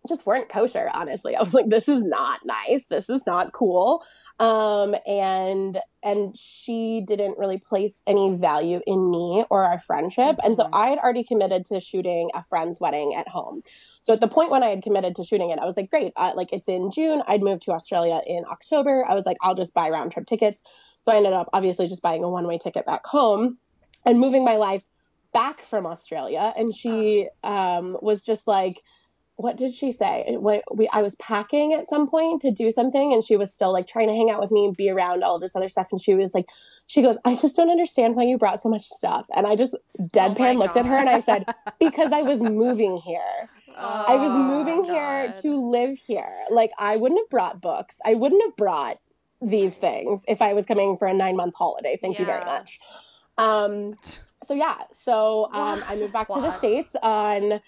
just weren't kosher honestly. I was like this is not nice. This is not cool. Um and and she didn't really place any value in me or our friendship. And so Mhm. i had already committed to shooting a friend's wedding at home. So at the point when i had committed to shooting it i was like great uh, like it's in june. I'd moved to australia in october. I was like i'll just buy round trip tickets. So i ended up obviously just buying a one way ticket back home and moving my life back from australia. And she um was just like what did she say? When we, I was packing at some point to do something, and she was still like trying to hang out with me and be around all this other stuff. And she was like, she goes, I just don't understand why you brought so much stuff. And I just deadpan looked at her and I said, because I was (laughs) moving here. I was Oh, moving here to live here. Like I wouldn't have brought books. I wouldn't have brought these things if I was coming for a nine month holiday. Thank you very much. Um, so yeah, so um, I moved back to the states on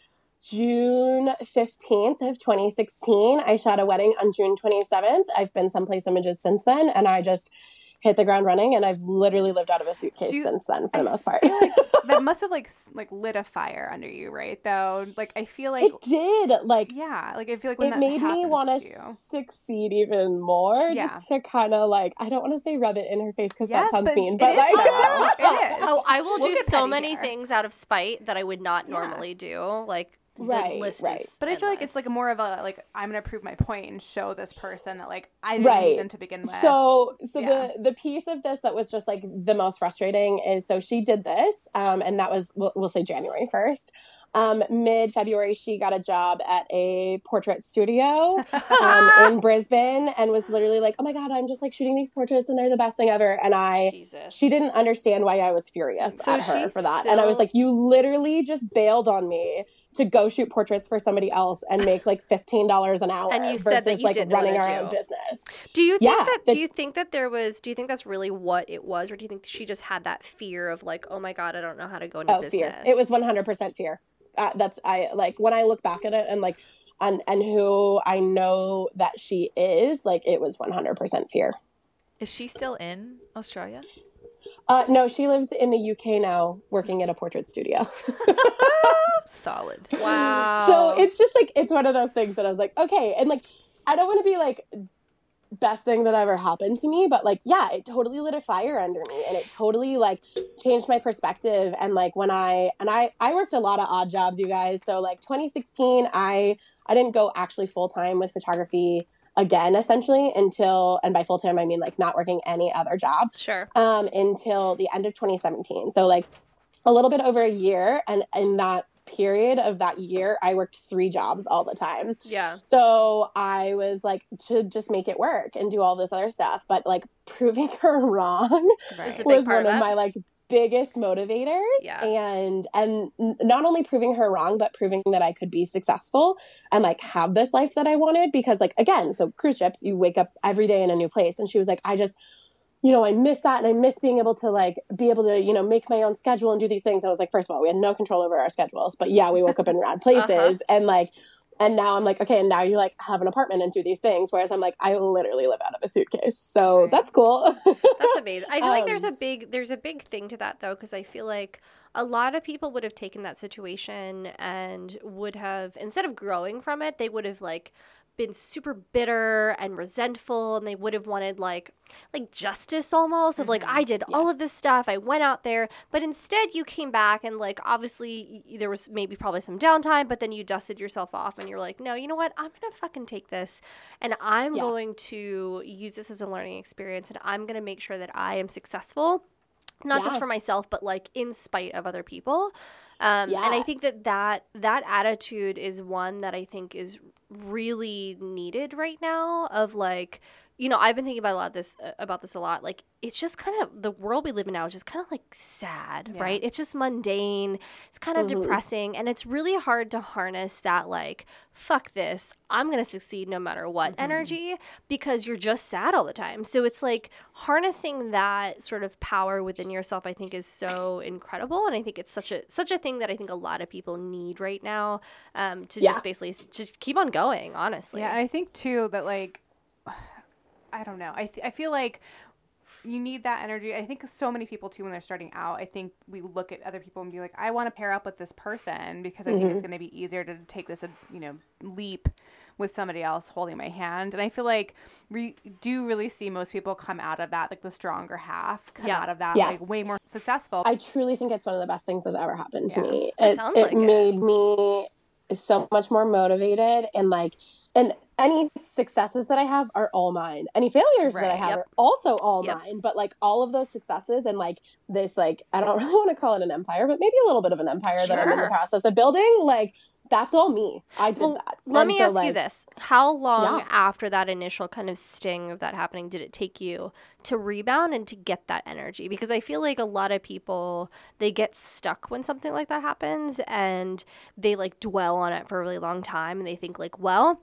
June fifteenth of twenty sixteen. I shot a wedding on June twenty seventh. I've been someplace images since then, and I just hit the ground running. And I've literally lived out of a suitcase you- since then, for I the most part. like (laughs) that must have like like lit a fire under you, right? Though, like I feel like it did like yeah, like I feel like when it that made me want to to you. succeed even more Yeah. just to kind of like i don't want to say rub it in her face because Yes, that sounds but mean but is like though. (laughs) It is. Oh, I will We'll do so many here. things out of spite that I would not Yeah. normally do. Like the Right, list right. is But I feel like it's like more of a like I'm gonna prove my point and show this person that like I didn't Right. need them to begin with. so so Yeah. the the piece of this that was just like the most frustrating is so she did this um and that was we'll, we'll say january 1st um mid february she got a job at a portrait studio um (laughs) in brisbane and was literally like oh my god i'm just like shooting these portraits and they're the best thing ever and i Jesus. she didn't understand why I was furious So at her for that. And I was like, you literally just bailed on me to go shoot portraits for somebody else and make like $15 an hour And you said that versus you like didn't running wanna our own business. Do you think Yeah, that the- do you think that there was do you think that's really what it was or do you think she just had that fear of like, "Oh my god, I don't know how to go into Oh, business." fear. It was 100% fear. Uh, that's I like when I look back at it and like and and who I know that she is, like it was 100% fear. Is she still in Australia? Uh, no, she lives in the UK now, working at a portrait studio. (laughs) Solid. (laughs) Wow. So it's just like it's one of those things that I was like, okay, and like I don't want to be like best thing that ever happened to me, but like yeah, it totally lit a fire under me and it totally like changed my perspective and like when I and I I worked a lot of odd jobs, you guys. So like 2016, I I didn't go actually full time with photography again essentially until and by full time I mean like not working any other job Sure. um, until the end of 2017. So like a little bit over a year, and in that period of that year, I worked three jobs all the time. Yeah. So I was like to just make it work and do all this other stuff, but like (laughs) proving her wrong right. was one of of my like biggest motivators Yeah. and and not only proving her wrong but proving that I could be successful and like have this life that I wanted because like again so cruise ships you wake up every day in a new place and she was like I just you know I miss that and I miss being able to like be able to you know make my own schedule and do these things I was like first of all we had no control over our schedules but yeah we woke up in rad (laughs) places Uh-huh. and like and now I'm like, okay, and now you like have an apartment and do these things. Whereas I'm like, I literally live out of a suitcase. So Right. that's cool. That's (laughs) amazing. I feel like there's Um, a big there's a big thing to that though because I feel like a lot of people would have taken that situation and would have instead of growing from it, they would have like been super bitter and resentful and they would have wanted like like justice almost of like Mhm. I did Yeah. all of this stuff. I went out there, but instead you came back and like obviously y- there was maybe probably some downtime, but then you dusted yourself off and you're like, "No, you know what? I'm going to fucking take this and I'm Yeah. going to use this as a learning experience and I'm going to make sure that I am successful not just for myself but like in spite of other people um, and i think that that that attitude is one that i think is really needed right now of like you know i've been thinking about a lot of this uh, about this a lot like it's just kind of the world we live in now is just kind of like sad Yeah. right it's just mundane it's kind of Mhm. depressing and it's really hard to harness that like fuck this i'm gonna succeed no matter what Mhm. energy because you're just sad all the time so it's like harnessing that sort of power within yourself i think is so incredible and i think it's such a such a thing that i think a lot of people need right now um, to Yeah. just basically just keep on going honestly Yeah, I think too that like I don't know. I th- I feel like you need that energy. I think so many people too when they're starting out, I think we look at other people and be like, I want to pair up with this person because I think it's Mhm. going to be easier to take this, you know, leap with somebody else holding my hand. And I feel like we do really see most people come out of that, like the stronger half, come Yeah. out of that Yeah. like way more successful. I truly think it's one of the best things that ever happened to Yeah. me. It It, sounds it like it. made me so much more motivated and like and any successes that I have are all mine. Any failures that I have Yep. are also all Yep. mine. But like all of those successes and like this like I don't (laughs) really want to call it an empire, but maybe a little bit of an empire that I'm in the process of building, like that's all me. I did Well, that. Let And me so, ask you this. How long Yeah. after that initial kind of sting of that happening did it take you to rebound and to get that energy? Because I feel like a lot of people they get stuck when something like that happens and they like dwell on it for a really long time and they think like, well,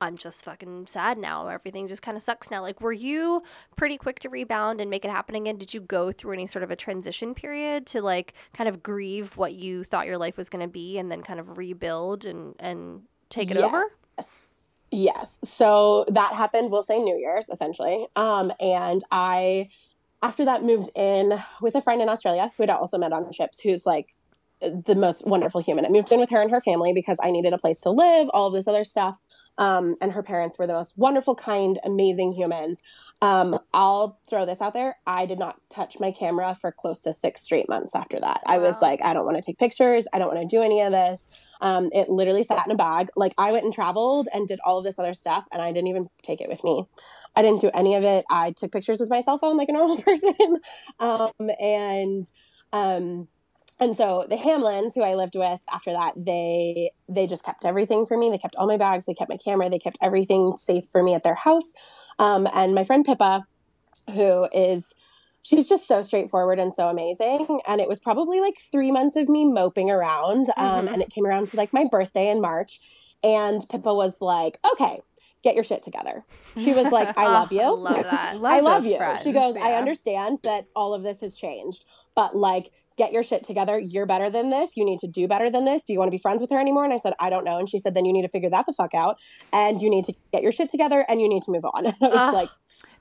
I'm just fucking sad now. Everything just kind of sucks now. Like, were you pretty quick to rebound and make it happen again? Did you go through any sort of a transition period to like kind of grieve what you thought your life was going to be and then kind of rebuild and and take it Yeah. over? Yes. Yes. So that happened, we'll say New Year's essentially. Um, and I, after that, moved in with a friend in Australia who had also met on ships, who's like the most wonderful human. I moved in with her and her family because I needed a place to live, all of this other stuff. Um, and her parents were the most wonderful, kind, amazing humans. Um, I'll throw this out there. I did not touch my camera for close to six straight months after that. I was like, I don't want to take pictures. I don't want to do any of this. Um, it literally sat in a bag. Like I went and traveled and did all of this other stuff, and I didn't even take it with me. I didn't do any of it. I took pictures with my cell phone like a normal (laughs) person, um, and um, and so the Hamlins, who I lived with after that, they they just kept everything for me. They kept all my bags. They kept my camera. They kept everything safe for me at their house. Um, and my friend Pippa, who is she's just so straightforward and so amazing. And it was probably like three months of me moping around. Um, Mhm. And it came around to like my birthday in March. And Pippa was like, okay, get your shit together. She was like, I (laughs) love Oh, you. (laughs) I love that. I love you. friends, She goes, I understand that all of this has changed, but like, get your shit together. You're better than this. You need to do better than this. Do you want to be friends with her anymore? And I said, I don't know. And she said, then you need to figure that the fuck out and you need to get your shit together and you need to move on. And (laughs) I was Ugh. like,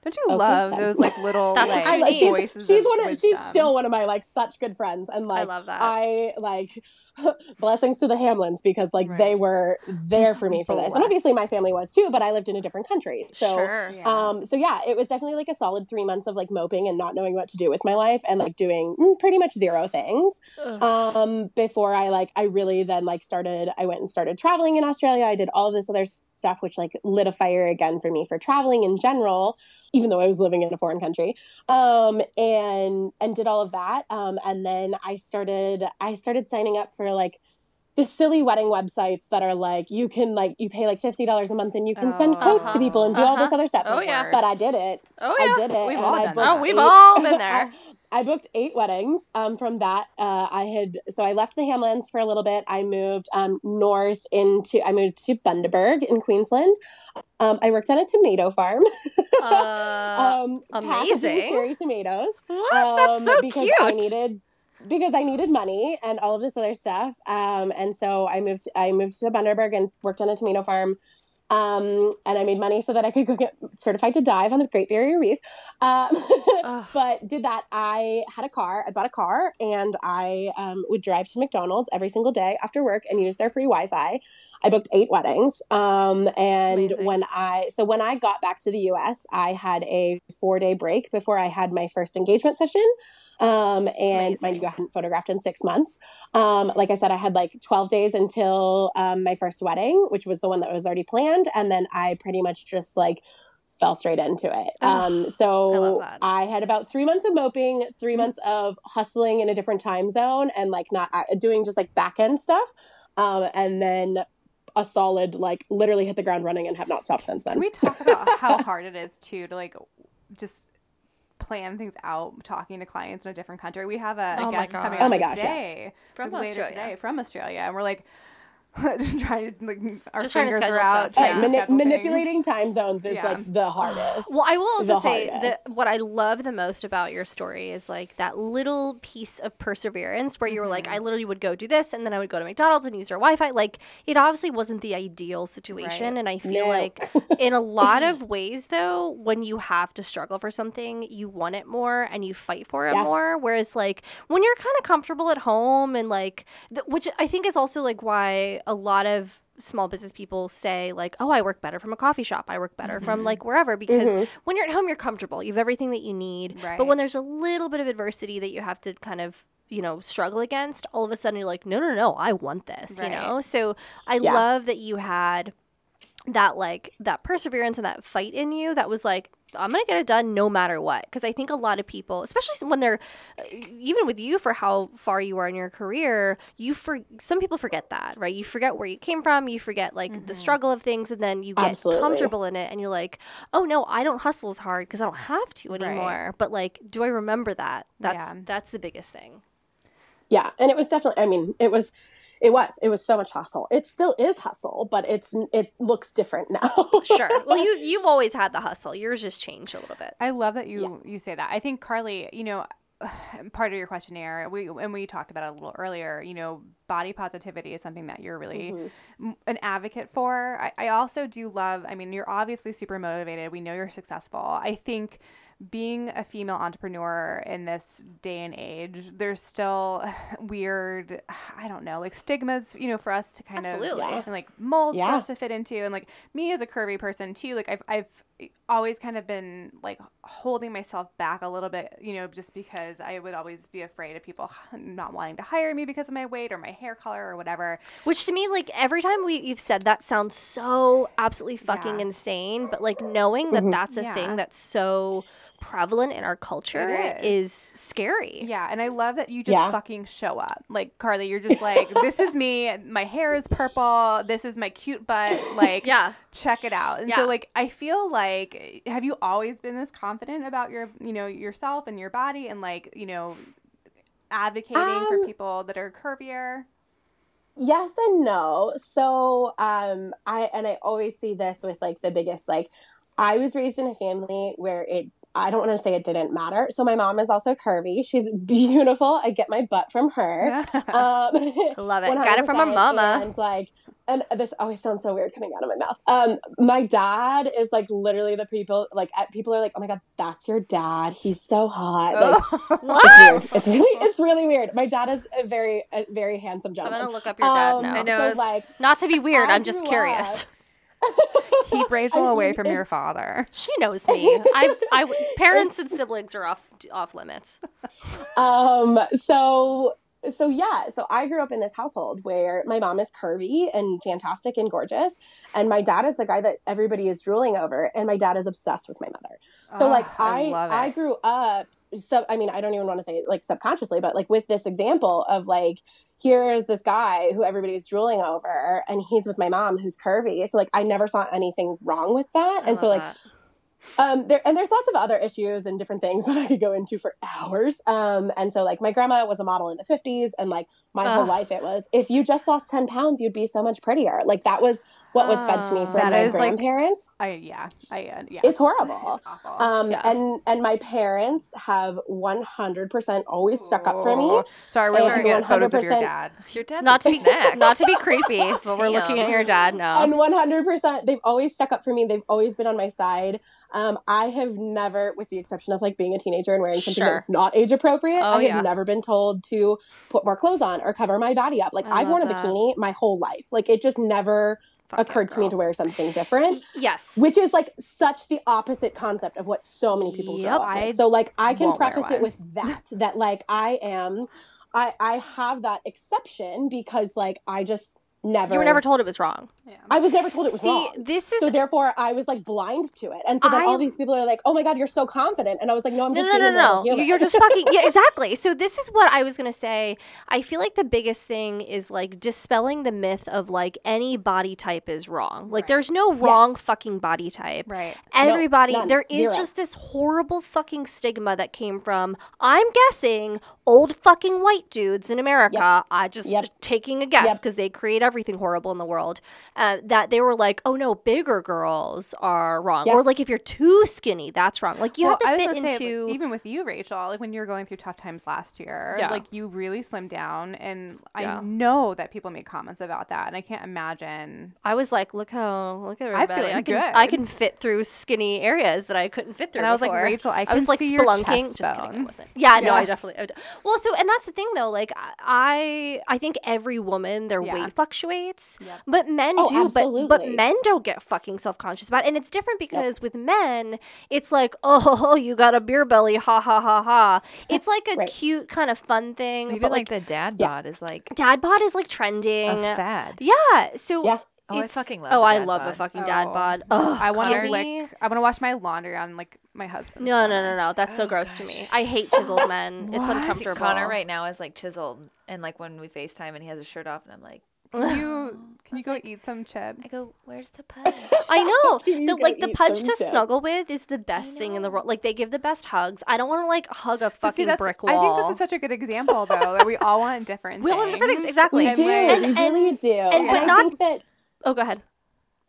Don't you Okay, love then. those like little That's like what I, you like, she's, voices she's of one of, she's still one of my like such good friends. And like I like, love that. I like (laughs) blessings to the Hamlins because like Right. they were there for me for this. And obviously my family was too, but I lived in a different country. So sure. Yeah. um, so yeah, it was definitely like a solid three months of like moping and not knowing what to do with my life and like doing mm, pretty much zero things. Ugh. Um, before I like, I really then like started, I went and started traveling in Australia. I did all of this other stuff, which like lit a fire again for me for traveling in general, even though I was living in a foreign country. Um, and, and did all of that. Um, and then I started, I started signing up for like, the silly wedding websites that are like you can like you pay like fifty dollars a month and you can send Oh. quotes to people and do all this Uh-huh. other stuff. Oh, yeah. But I did it. oh yeah. I did it. We've all I done. Oh, we've eight- all been (laughs) there. I, booked eight weddings um, from that. Uh, I had so I left the Hamlins for a little bit. I moved um, north into I moved to Bundaberg in Queensland. Um, I worked on a tomato farm. (laughs) Uh, um, amazing. cherry tomatoes what? um, That's so because cute. I needed because I needed money and all of this other stuff. Um, and so I moved I moved to Bundaberg and worked on a tomato farm. Um, and I made money so that I could go get certified to dive on the Great Barrier Reef. Um, (laughs) but did that. I had a car. I bought a car, and I um, would drive to McDonald's every single day after work and use their free Wi-Fi. I booked eight weddings. Um, and Amazing. when I so when I got back to the U.S., I had a four-day break before I had my first engagement session. Um, and mind you, I hadn't photographed in six months. Um, like I said, I had like 12 days until um, my first wedding, which was the one that was already planned. And then I pretty much just like fell straight into it. Um, I so that. I, had about three months of moping, three months of hustling in a different time zone and like not uh, doing just like back end stuff. Um, and then a solid, like literally hit the ground running and have not stopped since then. Can we talk about how (laughs) hard it is too to like just plan things out, talking to clients in a different country? We have a, a Oh guest coming God. Oh my on gosh, yeah. today, From like, later Australia. today from Australia, and we're like (laughs) trying to like our Just trying to fingers schedule are out. stuff, yeah. trying mani- schedule things. manipulating time zones is Yeah. like the hardest. Well, I will also the say that what I love the most about your story is like that little piece of perseverance where you were like, Mhm. I literally would go do this and then I would go to McDonald's and use their Wi Fi. Like, it obviously wasn't the ideal situation. Right. And I feel No. like in a lot of (laughs) ways, though, when you have to struggle for something, you want it more and you fight for it Yeah. more. Whereas, like, when you're kind of comfortable at home and like, th- which I think is also like why a lot of small business people say like oh i work better from a coffee shop i work better from Mhm. like wherever because Mhm. when you're at home you're comfortable you have everything that you need Right. but when there's a little bit of adversity that you have to kind of you know struggle against all of a sudden you're like no no no i want this you know so i Yeah. love that you had that like that perseverance and that fight in you that was like I'm gonna get it done no matter what. Because I think a lot of people, especially when they're, uh, even with you for how far you are in your career, you for some people forget that, right? You forget where you came from, you forget like the Mhm. struggle of things, and then you get Absolutely. comfortable in it, and you're like, oh no, I don't hustle as hard because I don't have to Right. anymore. But like, do I remember that? That's Yeah. that's the biggest thing. Yeah, and it was definitely. I mean, it was, it was, it was so much hustle. It still is hustle, but it's it looks different now. (laughs) Sure. well, you you've always had the hustle. Yours just changed a little bit. I love that you you say that. I think Carly, you know, (sighs) part of your questionnaire, we and we talked about it a little earlier. You know, body positivity is something that you're really Mhm. an advocate for. I, I also do love. I mean, you're obviously super motivated. We know you're successful. I think being a female entrepreneur in this day and age, there's still (sighs) weird, I don't know, like stigmas, you know, for us to kind Absolutely. of and like molds for us to fit into. And like me as a curvy person too, like I've I've always kind of been like holding myself back a little bit, you know, just because I would always be afraid of people (sighs) not wanting to hire me because of my weight or my hair color or whatever. Which to me, like every time we you've said that sounds so absolutely fucking Yeah. insane. But like knowing that Mhm. that's a Yeah. thing that's so prevalent in our culture is. is. scary. Yeah, and I love that you just Yeah. fucking show up. Like Carly, you're just like, (laughs) this is me. My hair is purple. This is my cute butt. (laughs) Like, Yeah. check it out. And Yeah. so, like, I feel like, have you always been this confident about your, you know, yourself and your body, and like, you know, advocating for Um, people that are curvier? yes and no so um i and i always see this with like the biggest like i was raised in a family where it i don't want to say it didn't matter so my mom is also curvy she's beautiful i get my butt from her (laughs) um love it. Got it from our 100%, mama. and like and this always sounds so weird coming out of my mouth um my dad is like literally the people like people are like oh my god that's your dad he's so hot like (laughs) What? it's weird. It's really, it's really weird. My dad is a very, a very handsome I'm gentleman. gonna look up your dad Um, now. I know, So like, Not to be weird, I I'm just curious. up- Keep (laughs) Rachel I away mean, from it's- your father. She knows me. I, I, parents and siblings are off off limits. um. So, so yeah. So I grew up in this household where my mom is curvy and fantastic and gorgeous, and my dad is the guy that everybody is drooling over, and my dad is obsessed with my mother. So like Ugh, I, I, grew up. So I mean, I don't even want to say it like subconsciously, but like with this example of like here is this guy who everybody's drooling over, and he's with my mom who's curvy. So like I never saw anything wrong with that, I and so like that. um there and there's lots of other issues and different things (laughs) that i could go into for hours um and so like my grandma was a model in the 50s and like my whole life it was if you just lost 10 pounds you'd be so much prettier like that was what was fed to me Oh. from That my is, like, grandparents I yeah, I uh, yeah. it's horrible It's awful. um Yeah. and and my parents have 100% always stuck up for me Sorry, we're looking at photos of your 100% dad. Your dad's Not to be snack. not to be creepy, (laughs) but we're looking at your dad now. and 100% they've always stuck up for me they've always been on my side um, i have never with the exception of like being a teenager and wearing something Sure. that's not age appropriate Oh, i have yeah. never been told to put more clothes on or cover my body up like I i've worn a bikini my whole life like it just never Occurred to me to wear something different yes. which is like such the opposite concept of what so many people Yep. grow up with. So like I can preface it with that that like I am I I have that exception because like I just never you were never told it was wrong. Yeah. I was never told it was wrong. See, wrong. this is So therefore, I was like blind to it, and so then all I'm- these people are like, "Oh my god, you're so confident," and I was like, "No, I'm no, just no, being no, a no. human." You're just fucking yeah, (laughs) exactly. So this is what I was gonna say. I feel like the biggest thing is like dispelling the myth of like any body type is wrong. Like Right. there's no wrong Yes. fucking body type. Right. Everybody, none. there is Zero. just this horrible fucking stigma that came from, I'm guessing, old fucking white dudes in America. I just, Yep. just taking a guess Yep. because they create everything horrible in the world. Uh, that they were like, oh no, bigger girls are wrong, Yep. or like if you're too skinny, that's wrong. Like you Well, have to fit say, into. like, even with you, Rachel, like when you were going through tough times last year, Yeah. like you really slimmed down, and Yeah. I know that people make comments about that, and I can't imagine. I was like, look how look at everybody. I feeling can I can fit through skinny areas that I couldn't fit through. And I was like. Rachel, I I was like spelunking. Just kidding, I wasn't. Yeah, no, I Yeah. definitely. I well, so and that's the thing though. Like I, I think every woman their Yeah. weight fluctuates, Yep. but men Oh, do. But but men don't get fucking self conscious about. it. And it's different because with men, it's like, oh, (laughs) you got a beer belly, ha ha ha ha. (laughs) It's like a Right. cute kind of fun thing. Even but like, the dad Yeah. bod is like dad bod is like a trending. fad. Yeah. So Yeah. Oh, I fucking love. Oh, a I dad love a fucking oh. dad Oh. bod. Oh, I want to Connor. lick. I want to wash my laundry on like my husband. No, no, no, no. That's so oh, gross to me. I hate chiseled men. (laughs) It's uncomfortable. Connor right now is like chiseled, and like when we Facetime and he has his shirt off, and I'm like, (laughs) Can you (laughs) can you go eat some chips? I go, "Where's the pud?" I know. The, like the eat pudge to chips? snuggle with is the best thing in the world. Like they give the best hugs. I don't want to like hug a But see, fucking that's- brick I wall. think this is such a good example, though, that we all want different. Things. We all want different things. things. Exactly. We And, do. like- we and- really do. and- but I not- think that Oh, go ahead.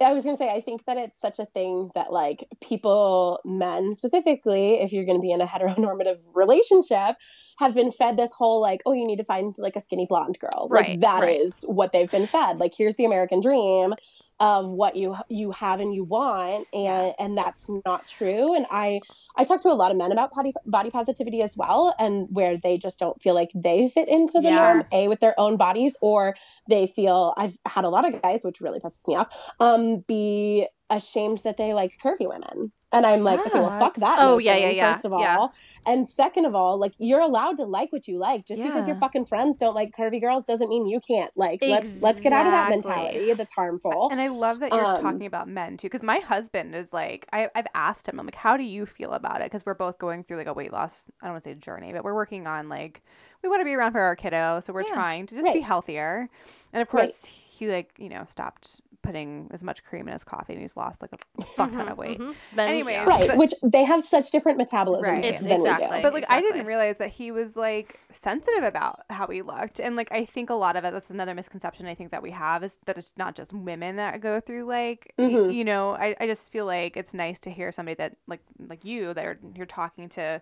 I was gonna say, I think that it's such a thing that like people, men specifically, if you're gonna be in a (laughs) heteronormative relationship, have been fed this whole like, oh, you need to find like a skinny blonde girl. Right, like that is right. what they've been fed. Like here's the American dream of what you you have and you want, and and that's not true. And I I talk to a lot of men about body body positivity as well, and where they just don't feel like they fit into the Yeah. norm, a with their own bodies, or they feel I've had a lot of guys, which really pisses me off, um, be ashamed that they like curvy women. And I'm like, okay, well, fuck that. Oh, yeah, notion, yeah, yeah, First of all, yeah. and second of all, like you're allowed to like what you like. Just because your fucking friends don't like curvy girls doesn't mean you can't. Like, let's let's get out of that mentality that's harmful. And I love that you're Um, talking about men too, because my husband is like, I, I've asked him, I'm like, how do you feel about it? Because we're both going through like a weight loss, I don't want to say journey, but we're working on like, we want to be around for our kiddo, so we're Yeah. trying to just be healthier. And of Right. course, he like, you know, stopped putting as much cream in his coffee, and he's lost like a fuck ton of weight. Mhm. Men- Anyways, yeah. right, but- which they have such different metabolisms Right. It's than we do. But like I didn't realize that he was like sensitive about how he looked. And like I think a lot of it that's another misconception I think that we have is that it's not just women that go through like y- Mhm. you know, I, I just feel like it's nice to hear somebody that like like you that are, you're talking to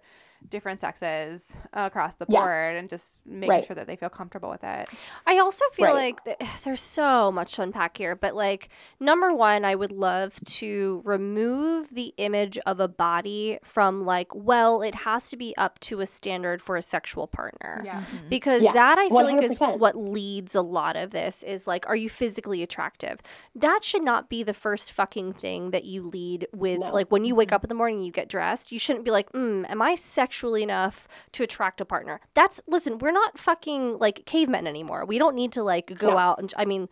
different sexes across the Yeah. board and just making Right. sure that they feel comfortable with it. I also feel Right. like th- (sighs) there's so much to unpack here, but like number one, I would love to remove the image of a body from like, well, it has to be up to a standard for a sexual partner. Yeah. Mm-hmm. Because Yeah, that I feel like is what leads a lot of this is like, are you physically attractive? That should not be the first fucking thing that you lead with. No. Like when you wake mm-hmm. up in the morning, you get dressed. You shouldn't be like, mm, am I sexually enough to attract a partner? That's listen, we're not fucking like cavemen anymore. We don't need to like go No. out and I mean.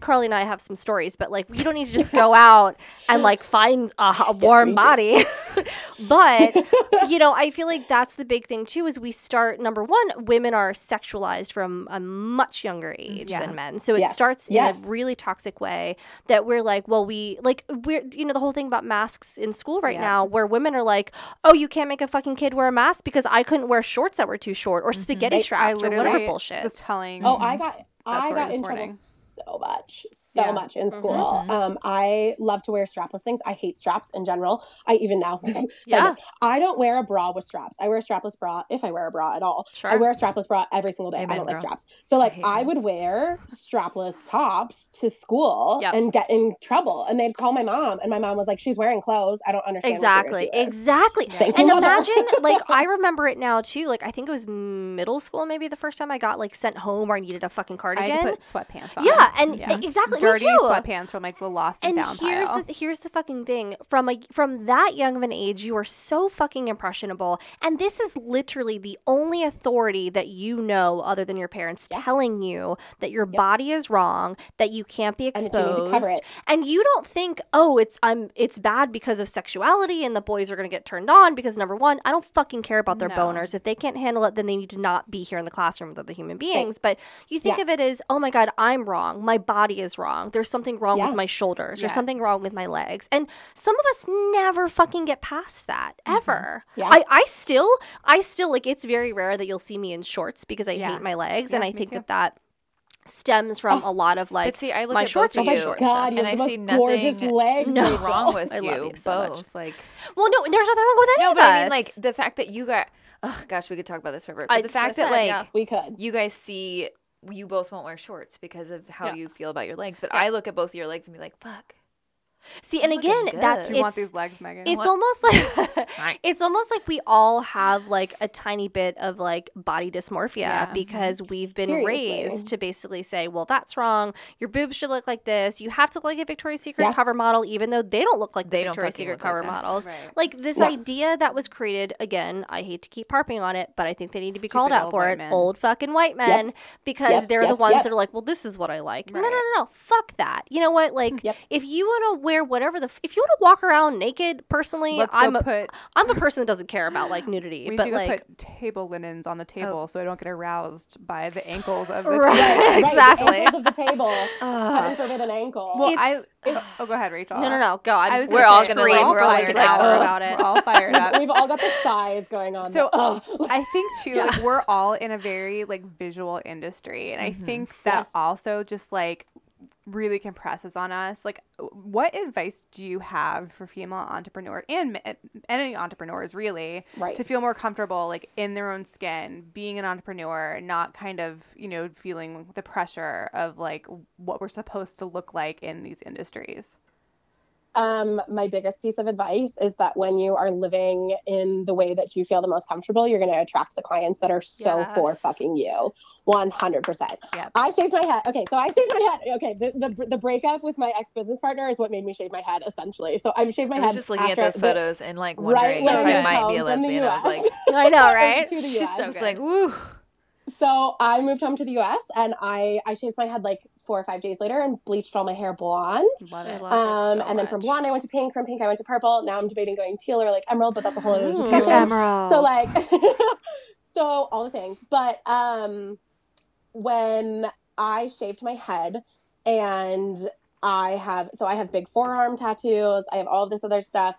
Carly and I have some stories, but like you don't need to just (laughs) go out and like find a, a warm we do. body. (laughs) but (laughs) you know, I feel like that's the big thing too. Is we start number one, women are sexualized from a much younger age Yeah. than men, so it Yes. starts in a really toxic way that we're like, well, we like we're you know the whole thing about masks in school right Yeah. now, where women are like, oh, you can't make a fucking kid wear a mask because I couldn't wear shorts that were too short or mm-hmm. spaghetti I- straps or whatever literally bullshit. was telling Oh, I mm-hmm. got I got this in morning. trouble so much, so Yeah. much in school. Mhm. Um, I love to wear strapless things. I hate straps in general. I even now, (laughs) Yeah. note, I don't wear a bra with straps. I wear a strapless bra if I wear a bra at all. Sure. I wear a strapless bra every single day. I don't like girl. straps. So like hate I, would wear strapless tops to school Yep. and get in trouble. And they'd call my mom, and my mom was like, "She's wearing clothes. I don't understand." what Exactly. issue. Exactly. Thank And you, imagine, (laughs) like, I remember it now too. Like, I think it was middle school, maybe the first time I got like sent home or I needed a fucking I cardigan. had to put sweatpants on. yeah, and Yeah. exactly. dirty sweatpants from like the lost and, And found here's pile. the here's the fucking thing. From a from that young of an age, you are so fucking impressionable, and this is literally the only authority that you know, other than your parents, Yeah. telling you that your body is wrong, that you can't be And exposed, that you need to cover it. and you don't think, oh, it's I'm it's bad because of sexuality, and the boys are gonna get turned on because number one, I don't fucking care about their No. boners. If they can't handle it, then they need to not be here in the classroom with other human beings. But you think Yeah. of it as, oh my god, I'm wrong. My body is wrong. There's something wrong Yeah. with my shoulders. There's something wrong with my legs. And some of us never fucking get past that ever. Mm-hmm. Yeah. I, I still, I still like. It's very rare that you'll see me in shorts because I Yeah. hate my legs, and I think too. that that stems from a lot of like but see, I look my at shorts both Oh are of my you. god, you and have the I most see gorgeous nothing legs. No. What's wrong (laughs) with I you love you so much. both? Like Well, no, there's nothing wrong with any no, of but I mean like the fact that you got. Oh gosh, we could talk about this forever. But I- the that's what I fact that said, like yeah. We could. you guys see you both won't wear shorts because of how Yeah. you feel about your legs. But Yeah. I look at both of your legs and be like, fuck. See, and You're again, that's good. Do you want it's these legs, Megan? it's What? almost like (laughs) it's almost like we all have like a tiny bit of like body dysmorphia Yeah. Mm-hmm. because we've been Seriously. raised to basically say, well, that's wrong. Your boobs should look like this. You have to look like a Victoria's Secret Yeah. cover model, even though they don't look like the They don't Victoria's Secret look like cover models. Right. Like this Yeah. idea that was created again. I hate to keep harping on it, but I think they need to be Stupid called out for it. men. Old fucking white men, because Yep, they're the ones yep. that are like, well, this is what I like. No, no, no, no. Fuck that. You know what? Like, (laughs) Yep. if you want to wear whatever the, f- if you want to walk around naked, personally, Let's I'm go a, put. I'm a person that doesn't care about like nudity, We need but to like, Oh. put table linens on the table so I don't get aroused by the ankles of the Right. table. Right, Exactly. The ankles of the table. Ugh. Heaven forbid an ankle. Well, I. It's- Oh, oh, go ahead, Rachel. no, no, no, go. I'm I was We're gonna all scream gonna, like, we're all like gonna an hour about it. We're all fired up. (laughs) We've all got the sighs going on. So- (laughs) I think too, Yeah. like we're all in a very like visual industry, and I Mhm. think that Yes. also just like really compresses on us. Like, what advice do you have for female entrepreneurs and ma- any entrepreneurs really right. to feel more comfortable like in their own skin, being an entrepreneur, not kind of you know feeling the pressure of like what we're supposed to look like in these industries? Um, my biggest piece of advice is that when you are living in the way that you feel the most comfortable, you're going to attract the clients that are so for fucking you. 100%. Yep. I shaved my head. Okay, so I shaved my head. Okay, the, the, the breakup with my ex business partner is what made me shave my head, essentially. So I shaved my head. I head. just looking at those the- photos and like wondering when if I might be a the lesbian. I was like, (laughs) I know, right? to the She's US. so it's like, woo. So I moved home to the US and I, I shaved my head like four or five days later and bleached all my hair blonde. Love it. love it Um, so and then from much. blonde, I went to pink. From pink, I went to purple. Now I'm debating going teal or like emerald, but that's a whole other Ooh. discussion. Emerald. So like, (laughs) so all the things. But um, when I shaved my head, and I have so I have big forearm tattoos. I have all of this other stuff.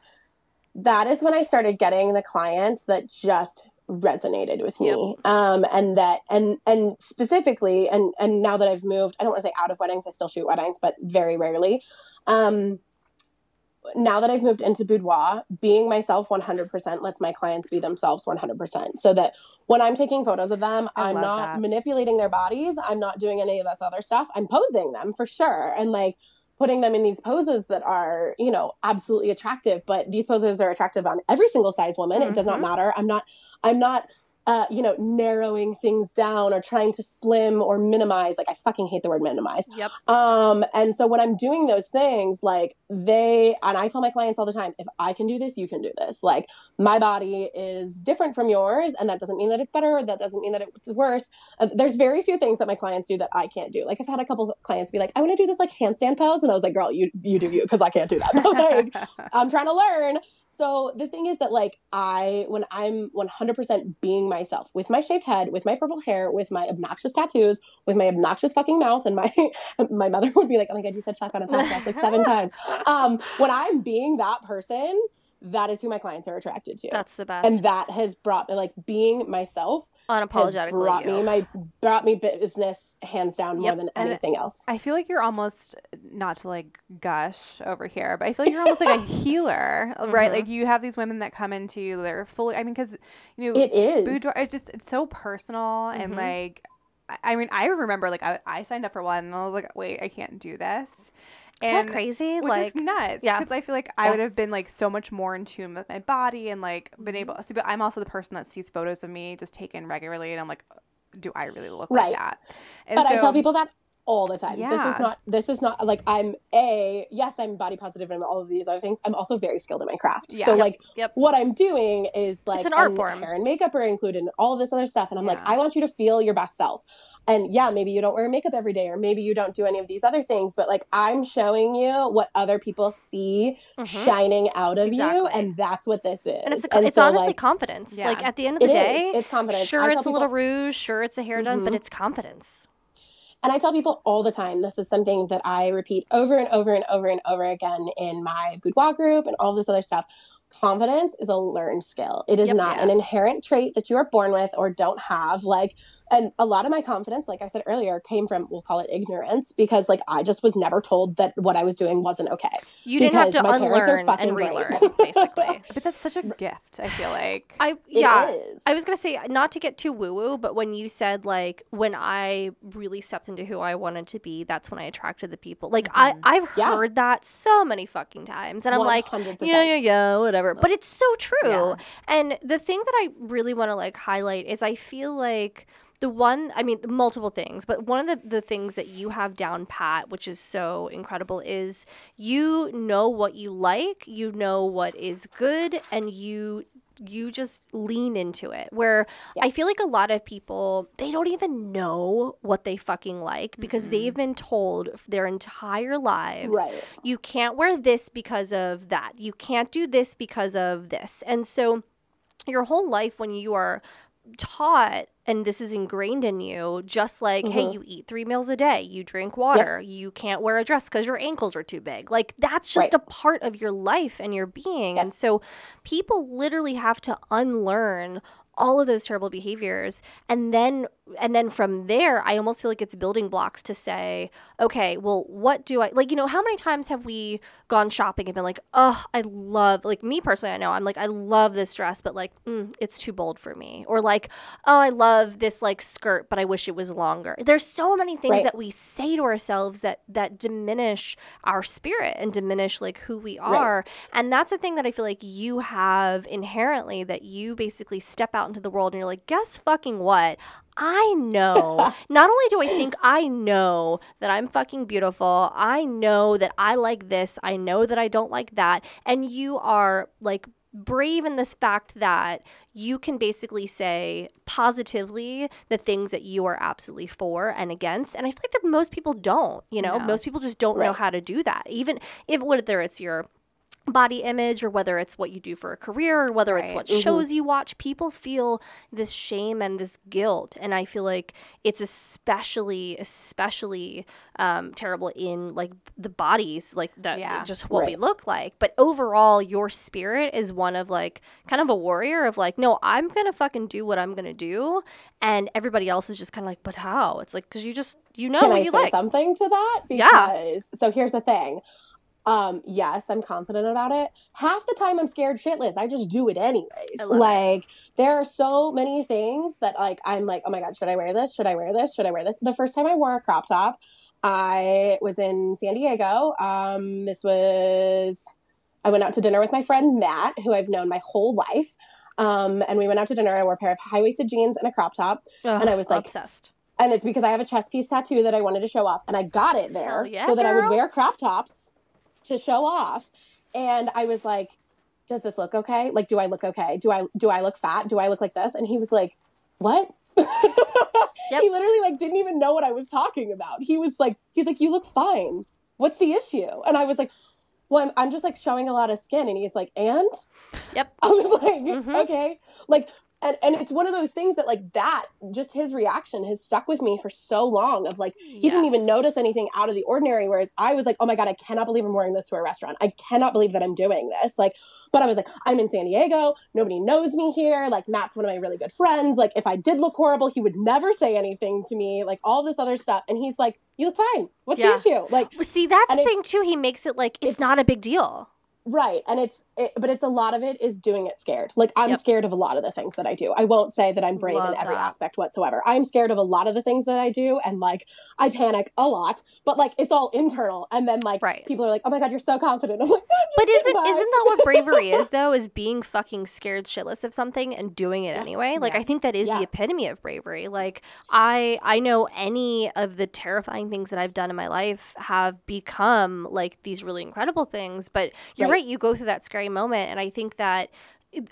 That is when I started getting the clients that just resonated with me um and that and and specifically and and now that i've moved i don't want to say out of weddings i still shoot weddings but very rarely um now that I've moved into boudoir, being myself 100% lets my clients be themselves 100%. So that when I'm taking photos of them, I I'm not that. manipulating their bodies. I'm not doing any of this other stuff. I'm posing them for sure. And like putting them in these poses that are, you know, absolutely attractive. But these poses are attractive on every single size woman. It does not Mhm. matter. I'm not, I'm not uh, you know, narrowing things down or trying to slim or minimize. Like I fucking hate the word minimize. Yep. Um, and so when I'm doing those things, like they, and I tell my clients all the time, if I can do this, you can do this. Like my body is different from yours, and that doesn't mean that it's better. That doesn't mean that it's worse. Uh, there's very few things that my clients do that I can't do. Like I've had a couple of clients be like, I want to do this like handstand pose, and I was like, girl, you you do you, because I can't do that. (laughs) like I'm trying to learn. So the thing is that like I when I'm 100% being myself with my shaved head, with my purple hair, with my obnoxious tattoos, with my obnoxious fucking mouth and my (laughs) my mother would be like, "Oh my god, you said fuck on a podcast like seven (laughs) times." Um when I'm being that person, that is who my clients are attracted to. That's the best. and that has brought like being myself Unapologetically. brought you. me my brought me business hands down more Yep. than And anything else. I feel like you're almost not to like gush over here, but I feel like you're almost like a (laughs) healer, right? Mhm. Like you have these women that come into you, they're fully. I mean, because you know, It is. boudoir. It's just it's so personal and Mhm. like. I- I mean, I remember like I, I signed up for one and I was like, wait, I can't do this. Is that crazy? Which like, is nuts. yeah. Because I feel like I Yeah. would have been like so much more in tune with my body and like been Mm-hmm. able. So, but I'm also the person that sees photos of me just taken regularly, and I'm like, do I really look Right. like that? And but I tell people that all the time. Yeah. This is not this is not like I'm a yes, I'm body positive and all of these other things. I'm also very skilled in my craft. Yeah. So Yep, like yep. what I'm doing is like an art and form. hair and makeup are included and all of this other stuff. And I'm like, I want you to feel your best self. And yeah, maybe you don't wear makeup every day, or maybe you don't do any of these other things, but like I'm showing you what other people see Mhm. shining out of you, and that's what this is. And it's it's so, honestly like, confidence. Yeah. Like at the end of it the is. day, It's confidence. sure it's tell a little rouge, sure it's a hair done, but Mhm. it's confidence. And I tell people all the time, this is something that I repeat over and over and over and over again in my boudoir group and all this other stuff. Confidence is a learned skill. It is Yep. not Yeah. an inherent trait that you are born with or don't have. Like and a lot of my confidence like i said earlier came from we'll call it ignorance because like i just was never told that what i was doing wasn't okay You didn't have Because to my parents are unlearn fucking and great. relearn, basically. (laughs) But that's such a gift. I feel like. I yeah. is. I was gonna say not to get too woo woo, but when you said like when I really stepped into who I wanted to be, that's when I attracted the people. Like I Mhm. I've Yeah. heard that so many fucking times, and I'm like, 100%. yeah, yeah, yeah, whatever. But it's so true. Yeah. And the thing that I really want to like highlight is I feel like the one I mean multiple things, but one of the, the things that you have down pat, which is so incredible, is you know what you like, you know what is good, and you you just lean into it where Yeah. i feel like a lot of people they don't even know what they fucking like because Mhm. they've been told their entire lives right you can't wear this because of that. You can't do this because of this. And so your whole life when you are taught and this is ingrained in you just like hey Mhm. you eat three meals a day you drink water you can't wear a dress because your ankles are too big like that's just Right. a part of your life and your being Yep. and so people literally have to unlearn all of those terrible behaviors and then and then from there i almost feel like it's building blocks to say okay well what do i like you know how many times have we gone shopping and been like oh i love like me personally i know i'm like i love this dress but like mm, it's too bold for me or like oh i love this like skirt but i wish it was longer there's so many things Right. that we say to ourselves that that diminish our spirit and diminish like who we Right. are and that's a thing that i feel like you have inherently that you basically step out into the world and you're like guess fucking what I know. (laughs) Not only do I think I know that I'm fucking beautiful, I know that I like this, I know that I don't like that, and you are like brave in this fact that you can basically say positively the things that you are absolutely for and against. And I feel like that most people don't, you know, No. most people just don't know how to do that. Even if whether it's your body image or whether it's what you do for a career or whether it's Right. what Mhm. shows you watch people feel this shame and this guilt and i feel like it's especially especially um, terrible in like the bodies like that Yeah. just what we look like but overall your spirit is one of like kind of a warrior of like no i'm gonna fucking do what i'm gonna do and everybody else is just kind of like but how it's like because you just you know Can what I you say like something to that? Yeah. Because so here's the thing. Um, yes, I'm confident about it. Half the time I'm scared shitless. I just do it anyways. Love it. Like there are so many things that like I'm like, oh my god, should I wear this? Should I wear this? Should I wear this? The first time I wore a crop top, I was in San Diego. Um, this was I went out to dinner with my friend Matt, who I've known my whole life. Um, and we went out to dinner. I wore a pair of high waisted jeans and a crop top. Ugh, and I was like, obsessed And it's because I have a chest piece tattoo that I wanted to show off. And I got it there yeah, so that I would wear crop tops to show off. And I was like, does this look okay? Like, do I look okay? Do I do I look fat? Do I look like this? And he was like, What? (laughs) Yep. He literally like didn't even know what I was talking about. He was like, he's like, You look fine. What's the issue? And I was like, Well, I'm, I'm just like showing a lot of skin. And he's like, And? Yep. (laughs) I was like, Mhm. okay. Like, and, and it's one of those things that like that just his reaction has stuck with me for so long of like he didn't even notice anything out of the ordinary whereas i was like oh my god i cannot believe i'm wearing this to a restaurant. I cannot believe that i'm doing this. Like but i was like i'm in san diego. Nobody knows me here. Like matt's one of my really good friends. Like if i did look horrible he would never say anything to me. Like all this other stuff. And he's like you look fine. What's Yeah. the issue like Well, See, that's the thing too. He makes it like it's, it's- not a big deal. Right. And it's, it, but it's a lot of it is doing it scared. Like I'm Yep. scared of a lot of the things that I do. I won't say that I'm brave Love in every that. aspect whatsoever. I'm scared of a lot of the things that I do. And like, I panic a lot, but like, it's all internal. And then like, Right. people are like, oh my God, you're so confident. (laughs) I'm like, "I'm But isn't by." isn't that what bravery is (laughs) though? Is being fucking scared shitless of something and doing it Yeah. anyway? Like Yeah. I think that is Yeah. the epitome of bravery. Like I I know any of the terrifying things that I've done in my life have become like these really incredible things. But you're Right. Right, you go through that scary moment and I think that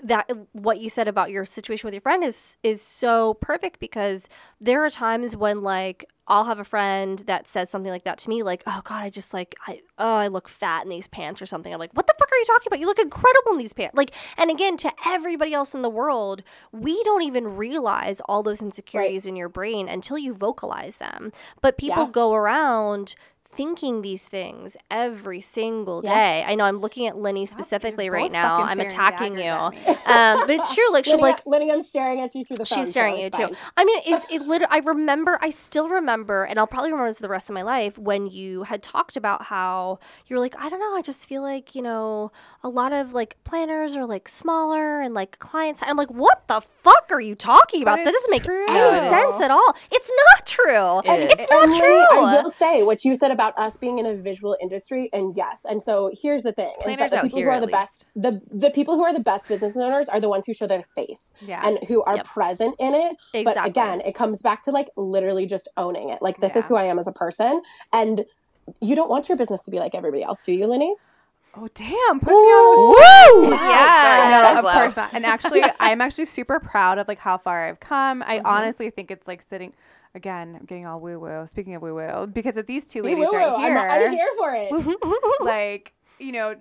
that what you said about your situation with your friend is is so perfect because there are times when like I'll have a friend that says something like that to me, like, "Oh God, I just like, I oh, I look fat in these pants or something." I'm like, "What the fuck are you talking about? You look incredible in these pants." Like, and again, to everybody else in the world, we don't even realize all those insecurities in your brain until you vocalize them. But people Yeah. go around thinking these things every single Yeah. day. I know I'm looking at Lenny Stop, specifically right now. I'm attacking you. (laughs) Um, but it's true. Like she'll Lenny, like Lenny, I'm staring at you through the phone. She's staring so at you it's too. I mean, it's it literally. I remember. I still remember, and I'll probably remember this the rest of my life when you had talked about how you're like, I don't know. I just feel like you know a lot of like planners are like smaller and like clients. I'm like, what the fuck are you talking about? But That doesn't make true. any sense at all. It's not true. It is. It's not and Lenny, true. I will say what you said about us being in a visual industry, and yes, and so here's the thing: is that the people who are at the best, the the people who are the best business owners are the ones who show their face Yeah. and who are Yep. present in it. But again, it comes back to like literally just owning it. Like this is who I am as a person, and you don't want your business to be like everybody else, do you, Lenny? Oh damn! Put me on the Woo! Yeah. no, of loud. course not. And actually, (laughs) I'm actually super proud of like how far I've come. I Mm-hmm. honestly think it's like sitting. Again, I'm getting all woo woo. Speaking of woo woo, because of these two Hey, ladies right I'm, I'm here, here for it. (laughs) (laughs) like you know,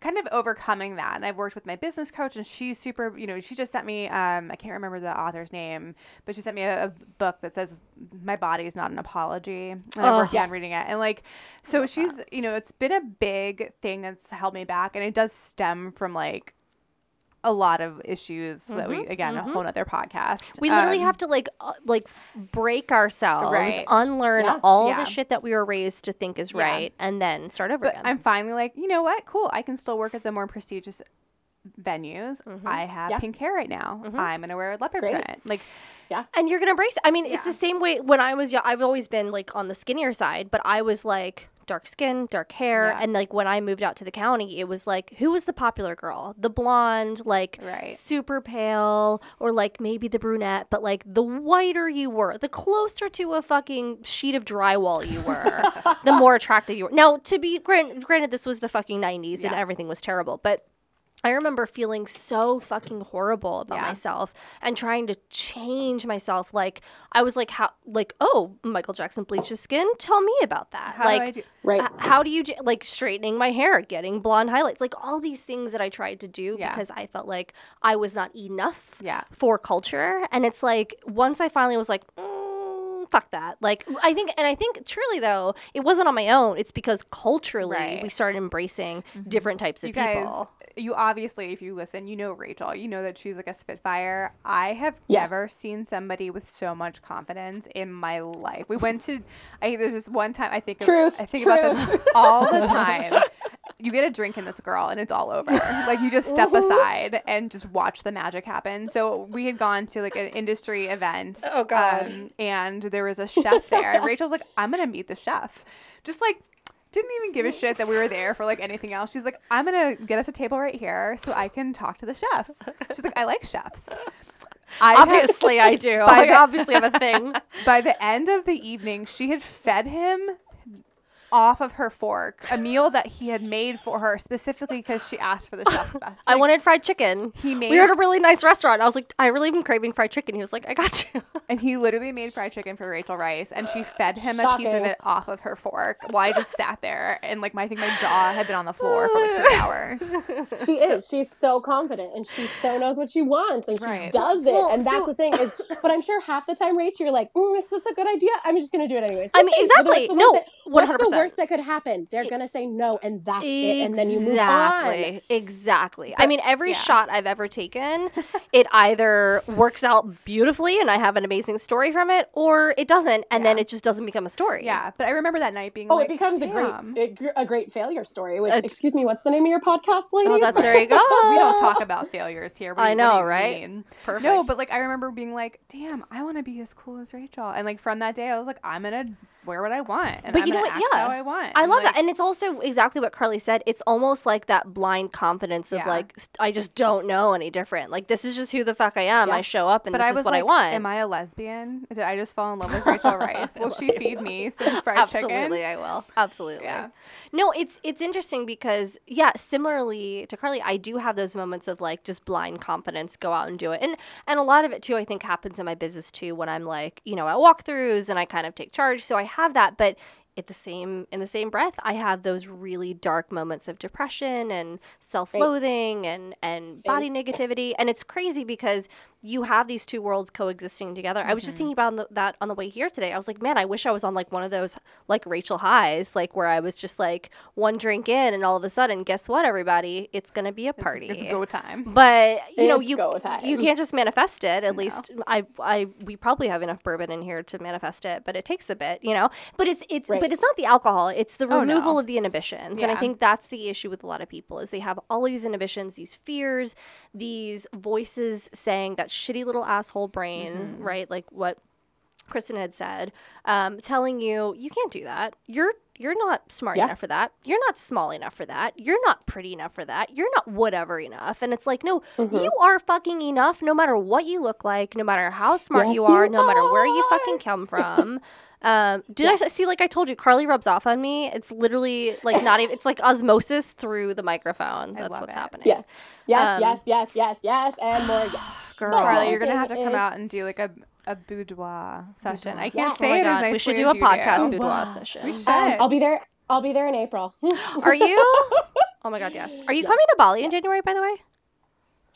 kind of overcoming that. And I've worked with my business coach, and she's super. You know, she just sent me. Um, I can't remember the author's name, but she sent me a, a book that says "My Body is Not an Apology." And I'm Oh. working Yes. on reading it, and like, so she's. You know, it's been a big thing that's held me back, and it does stem from like a lot of issues that we again mhm. a whole other podcast. We literally Um, have to like uh, like break ourselves, Right. unlearn Yeah. all Yeah. the shit that we were raised to think is Yeah. right, and then start over But again. I'm finally like, you know what? Cool. I can still work at the more prestigious venues. Mhm. I have Yeah. pink hair right now. Mhm. I'm gonna wear a leopard Great. print. Like, yeah. and you're gonna embrace it. I mean, it's the same way when I was young. I've always been like on the skinnier side, but I was like dark skin, dark hair, Yeah. and like when I moved out to the county, it was like who was the popular girl? The blonde, like right. super pale, or like maybe the brunette, but like the whiter you were, the closer to a fucking sheet of drywall you were, (laughs) the more attractive you were. Now, to be granted, granted this was the fucking 90s and everything was terrible, but I remember feeling so fucking horrible about Yeah. myself and trying to change myself. Like I was like, how, like, oh, Michael Jackson bleached his skin. Tell me about that. How like, do I do? Right. h- how do you do, like straightening my hair, getting blonde highlights, like all these things that I tried to do Yeah. because I felt like I was not enough Yeah. for culture. And it's like once I finally was like, mm, fuck that. Like I think, and I think truly though, it wasn't on my own. It's because culturally Right. we started embracing mm-hmm. different types of You guys, people. you obviously, if you listen, you know Rachel. You know that she's like a spitfire. I have Yes. never seen somebody with so much confidence in my life. We went to, I there's this one time I think of, Truth, I think about this all (laughs) the time. You get a drink in this girl and it's all over. (laughs) Like you just step aside and just watch the magic happen. So we had gone to like an industry event. Oh, God. um, and there was a chef there, and Rachel's like, "I'm gonna meet the chef," just like didn't even give a shit that we were there for like anything else. She's like, I'm gonna get us a table right here so I can talk to the chef. She's like, I like chefs. I had- Obviously, I do. I the- obviously have a thing. (laughs) by the end of the evening, she had fed him off of her fork a meal that he had made for her specifically because she asked for the chef's (laughs) special. I wanted fried chicken. He made We were at a really nice restaurant. I was like, I really am craving fried chicken. He was like, I got you. (laughs) and he literally made fried chicken for Rachel Rice, and she fed him a piece of it off of her fork while I just sat there and like my I think my jaw had been on the floor for like three hours. (laughs) she is. She's so confident and she so knows what she wants and she Right. does it. Well, and that's so- the thing is, but I'm sure half the time, Rachel, you're like, mm, is this a good idea? I'm just going to do it anyways. I We'll mean, see. Exactly. No, What's the 100%. Worst that could happen? They're going to say no and that's it. And then you move on. Exactly. Exactly. I mean, every yeah. shot I've ever taken, (laughs) it either works out beautifully and I have an amazing story from it, or it doesn't, and then it just doesn't become a story. Yeah, but I remember that night being Oh, like, it becomes a great, a, a great failure story. Which, Uh, excuse me, what's the name of your podcast, ladies? Oh, that's there you (laughs) go. (laughs) we don't talk about failures here. What I you- what do know, right? mean? Perfect. No, but like I remember being like, "Damn, I want to be as cool as Rachel," and like from that day, I was like, "I'm gonna wear what I want, and But I'm you know what? Yeah. how I want." I And, love like, that. And it's also exactly what Carly said. It's almost like that blind confidence of Yeah. like, I just don't know any different. Like, this is just who the fuck I am. Yeah. I show up and But this I is what like, I want. "Am I a lesbian? Did I just fall in love with (laughs) Rachel Rice? Will she feed me some fried Absolutely, chicken?" Absolutely, I will. Absolutely. Yeah. No, it's it's interesting because yeah, similarly to Carly, I do have those moments of like just blind confidence, go out and do it, and and a lot of it too, I think happens in my business too when I'm like you know at walkthroughs and I kind of take charge. So I have that, but at the same in the same breath i have those really dark moments of depression and self-loathing and and body negativity. And it's crazy because you have these two worlds coexisting together i was just Mhm. thinking about the, that on the way here today i was like man i wish i was on like one of those like rachel highs like where i was just like one drink in and all of a sudden guess what everybody it's gonna be a party It's, go time. but you know you go time. you can't just manifest it at No. least i i we probably have enough bourbon in here to manifest it but it takes a bit you know but it's it's Right. but it's not the alcohol it's the Oh, removal no. of the inhibitions and i think that's the issue with a lot of people is they have all these inhibitions these fears these voices saying that shitty little asshole brain Mhm. right like what kristen had said um, telling you you can't do that you're you're not smart Yeah. enough for that you're not small enough for that you're not pretty enough for that you're not whatever enough and it's like no Mhm. you are fucking enough no matter what you look like, no matter how smart Yes, you are, you no matter where you fucking come (laughs) from. Um, did I Yes. s- see, like I told you, Carly rubs off on me? It's literally like not even, it's like osmosis through the microphone. That's what's it. happening. Yes. Yes, Um, yes, yes, yes, yes, and more. (sighs) (sighs) (sighs) Yes. Girl. But Carly, you're gonna have to come is- out and do like a a boudoir session. I can't Yeah. Oh say my it as God, nicely we should do a podcast do. boudoir Wow. session. We Um, should. I'll be there. I'll be there in April. (laughs) Are you? Oh my God, yes. (laughs) Are you Yes. coming to Bali in January, by the way?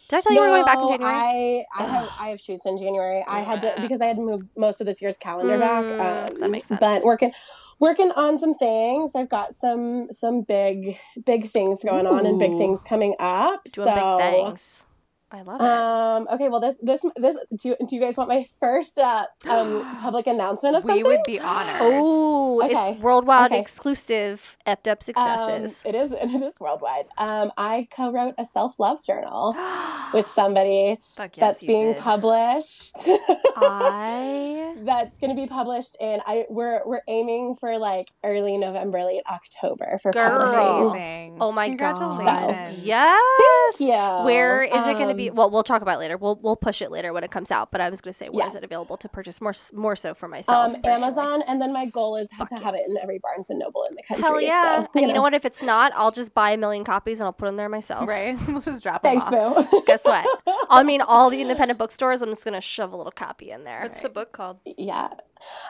Did I tell you we're going back in January? I I have I have shoots in January. I had to because I had moved most of this year's calendar back. Mm, Um, that makes sense. But working working on some things. I've got some some big big things going on and big things coming up. Doing so big things. I love it. um okay, well this this this do you, do you guys want my first uh, um (gasps) public announcement of something? we something? would be honored. Oh, Okay. it's worldwide Okay. exclusive Effed Up Um, Successes. it is (laughs) it is worldwide. Um, I co-wrote a self-love journal (gasps) with somebody Fuck yes, that's being did. published. I (laughs) that's going to be published and I we're we're aiming for like early November, late October for Girl. publishing. Oh my god. Congratulations. Yes. Yeah. Where is it going to be? Um, Well, we'll talk about it later. We'll we'll push it later when it comes out. But I was going to say, where is Yes. it available to purchase more more so for myself? Um. Amazon, and then my goal is Fuck to have it in every Barnes and Noble in the country. Hell yeah! So, and you know what? If it's not, I'll just buy a million copies and I'll put them there myself. (laughs) Right? We'll just drop them Thanks, off. Boo. (laughs) Guess what? (laughs) I mean, all the independent bookstores. I'm just going to shove a little copy in there. What's the book called? yeah.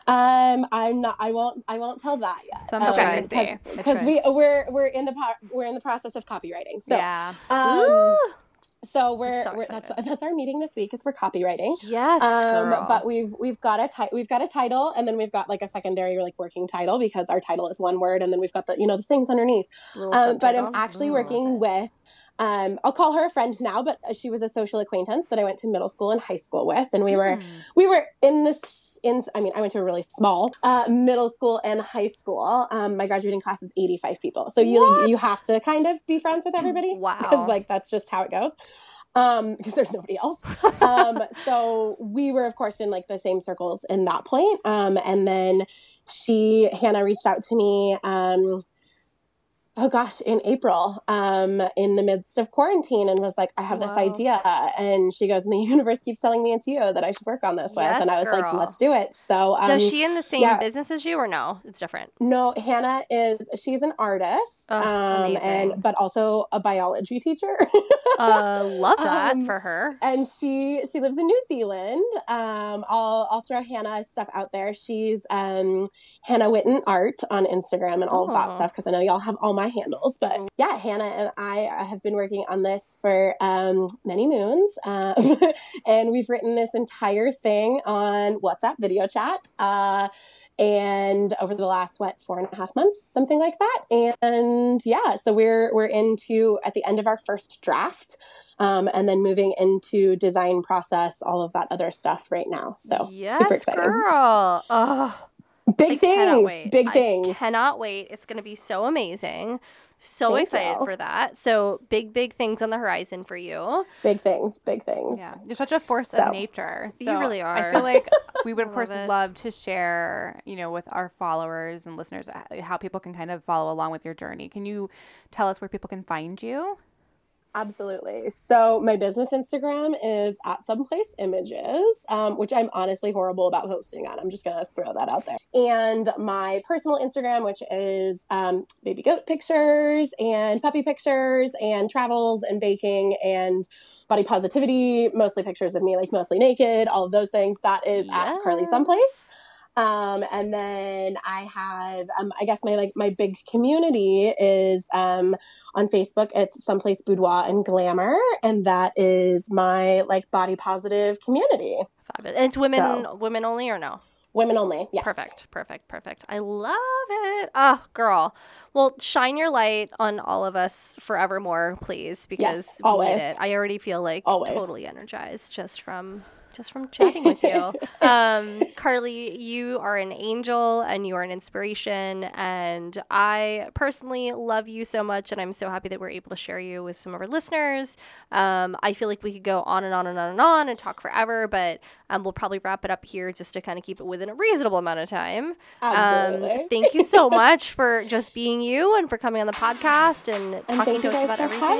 Um, I'm not. I won't. I won't tell that yet. Um, because- I because tried. we we're we're in the po- we're in the process of copywriting. So yeah. um, so we're, so we're that's that's our meeting this week is for copywriting. Yes, um girl. but we've we've got a ti- we've got a title and then we've got like a secondary like working title because our title is one word and then we've got the you know the things underneath um, but i'm actually Ooh, working with um, I'll call her a friend now, but she was a social acquaintance that I went to middle school and high school with, and we were Hmm. we were in this in I mean I went to a really small uh, middle school and high school. Um, my graduating class is eighty five people, so you you have to kind of be friends with everybody Wow. because like that's just how it goes. Um, because there's nobody else. Um, (laughs) so we were of course in like the same circles in that point. Um, and then she Hannah reached out to me. Um, oh gosh, in April, um, in the midst of quarantine, and was like, I have this idea. And she goes, and the (laughs) universe keeps telling me it's you that I should work on this with. And I was like, let's do it. So, um, Does she in the same yeah. business as you or no? It's different. no, Hannah is, she's an artist, Oh, um, and, but also a biology teacher. Uh, love (laughs) that Um, for her. and she she lives in New Zealand. Um, I'll I'll throw Hannah's stuff out there. She's um, Hannah Witten Art on Instagram and all of Oh. that stuff because I know y'all have all my handles. But yeah, Hannah and I have been working on this for um, many moons, um, (laughs) and we've written this entire thing on WhatsApp video chat. Uh, and over the last what four and a half months something like that and yeah so we're we're into at the end of our first draft um, and then moving into design process all of that other stuff right now so yes, super exciting girl. Oh, big I things big I things cannot wait. It's going to be so amazing. So Thank excited you. for that. So big, big things on the horizon for you. big things big things Yeah, you're such a force So- of nature. You really are. I feel like (laughs) we would of course love it. love to share, you know, with our followers and listeners uh, how people can kind of follow along with your journey. Can you tell us where people can find you? Absolutely. So my business Instagram is at someplace images, um, which I'm honestly horrible about posting on. I'm just gonna throw that out there. And my personal Instagram, which is um, baby goat pictures and puppy pictures and travels and baking and body positivity, mostly pictures of me like mostly naked, all of those things. That is at Carly someplace. Um, and then I have, um, I guess my like my big community is um, on Facebook. It's someplace boudoir and glamour, and that is my like body positive community. Fabulous. And it's women So- women only or no? Women only. Yes. Perfect, perfect, perfect. I love it. Oh, girl. Well, shine your light on all of us forevermore, please, because we need always. it. I already feel like Always. totally energized just from just from chatting with you. (laughs) um, Carly, you are an angel and you are an inspiration, and I personally love you so much, and I'm so happy that we're able to share you with some of our listeners. Um, I feel like we could go on and on and on and on and talk forever, but um, we'll probably wrap it up here just to kind of keep it within a reasonable amount of time. Absolutely. Um, thank you so much for just being you and for coming on the podcast and, and talking to us about everything.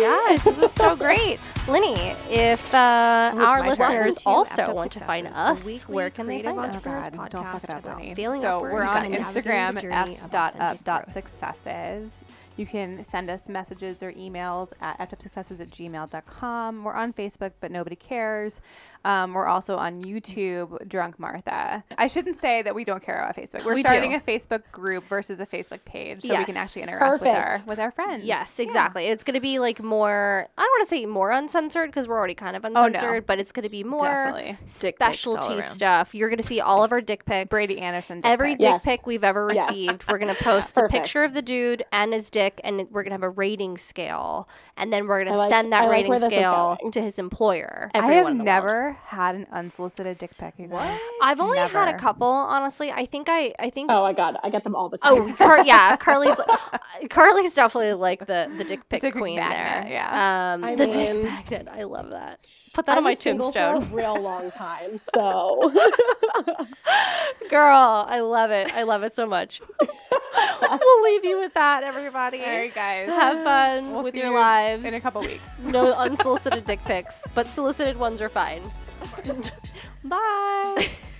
Yes, this was so great. Linny, if uh, our turn. Listeners also Effed want to find us, where can they creative find us? God, don't fuck it up, about Lenny. failing So upwards we're on Instagram the at of f.up authentic successes. You can send us messages or emails at successes at gmail.com. We're on Facebook, but nobody cares. Um, we're also on YouTube, Drunk Martha. I shouldn't say that we don't care about Facebook. We're We starting do. a Facebook group versus a Facebook page so we can actually interact with our with our friends. Yes, Yeah. exactly. It's going to be like more, I don't want to say more uncensored because we're already kind of Oh, no. uncensored, but it's going to be more Definitely. Dick pics all specialty stuff. You're going to see all of our dick pics. Brady Anderson. dick Every pic. dick Yes. pic we've ever Yes. received, we're going to post (laughs) a Perfect. picture of the dude and his dick, and we're going to have a rating scale. And then we're going I to like- send that I like rating where scale to his employer. I have in world. never had an unsolicited dick pic. you guys. I've only had a couple, honestly. I think I, I think. Oh my god, I get them all the time. Oh, Car- (laughs) yeah, Carly's Carly's definitely like the the dick pic dick queen magnet, there. yeah. Um, I the mean- dick magnet. I love that. Put that I'm on my tombstone. for a real long (laughs) time, so Girl, I love it. I love it so much. (laughs) we'll leave you with that, everybody. All right, guys. Have fun We'll with see your you lives. in a couple weeks. No unsolicited dick pics, but solicited ones are fine. Bye. (laughs)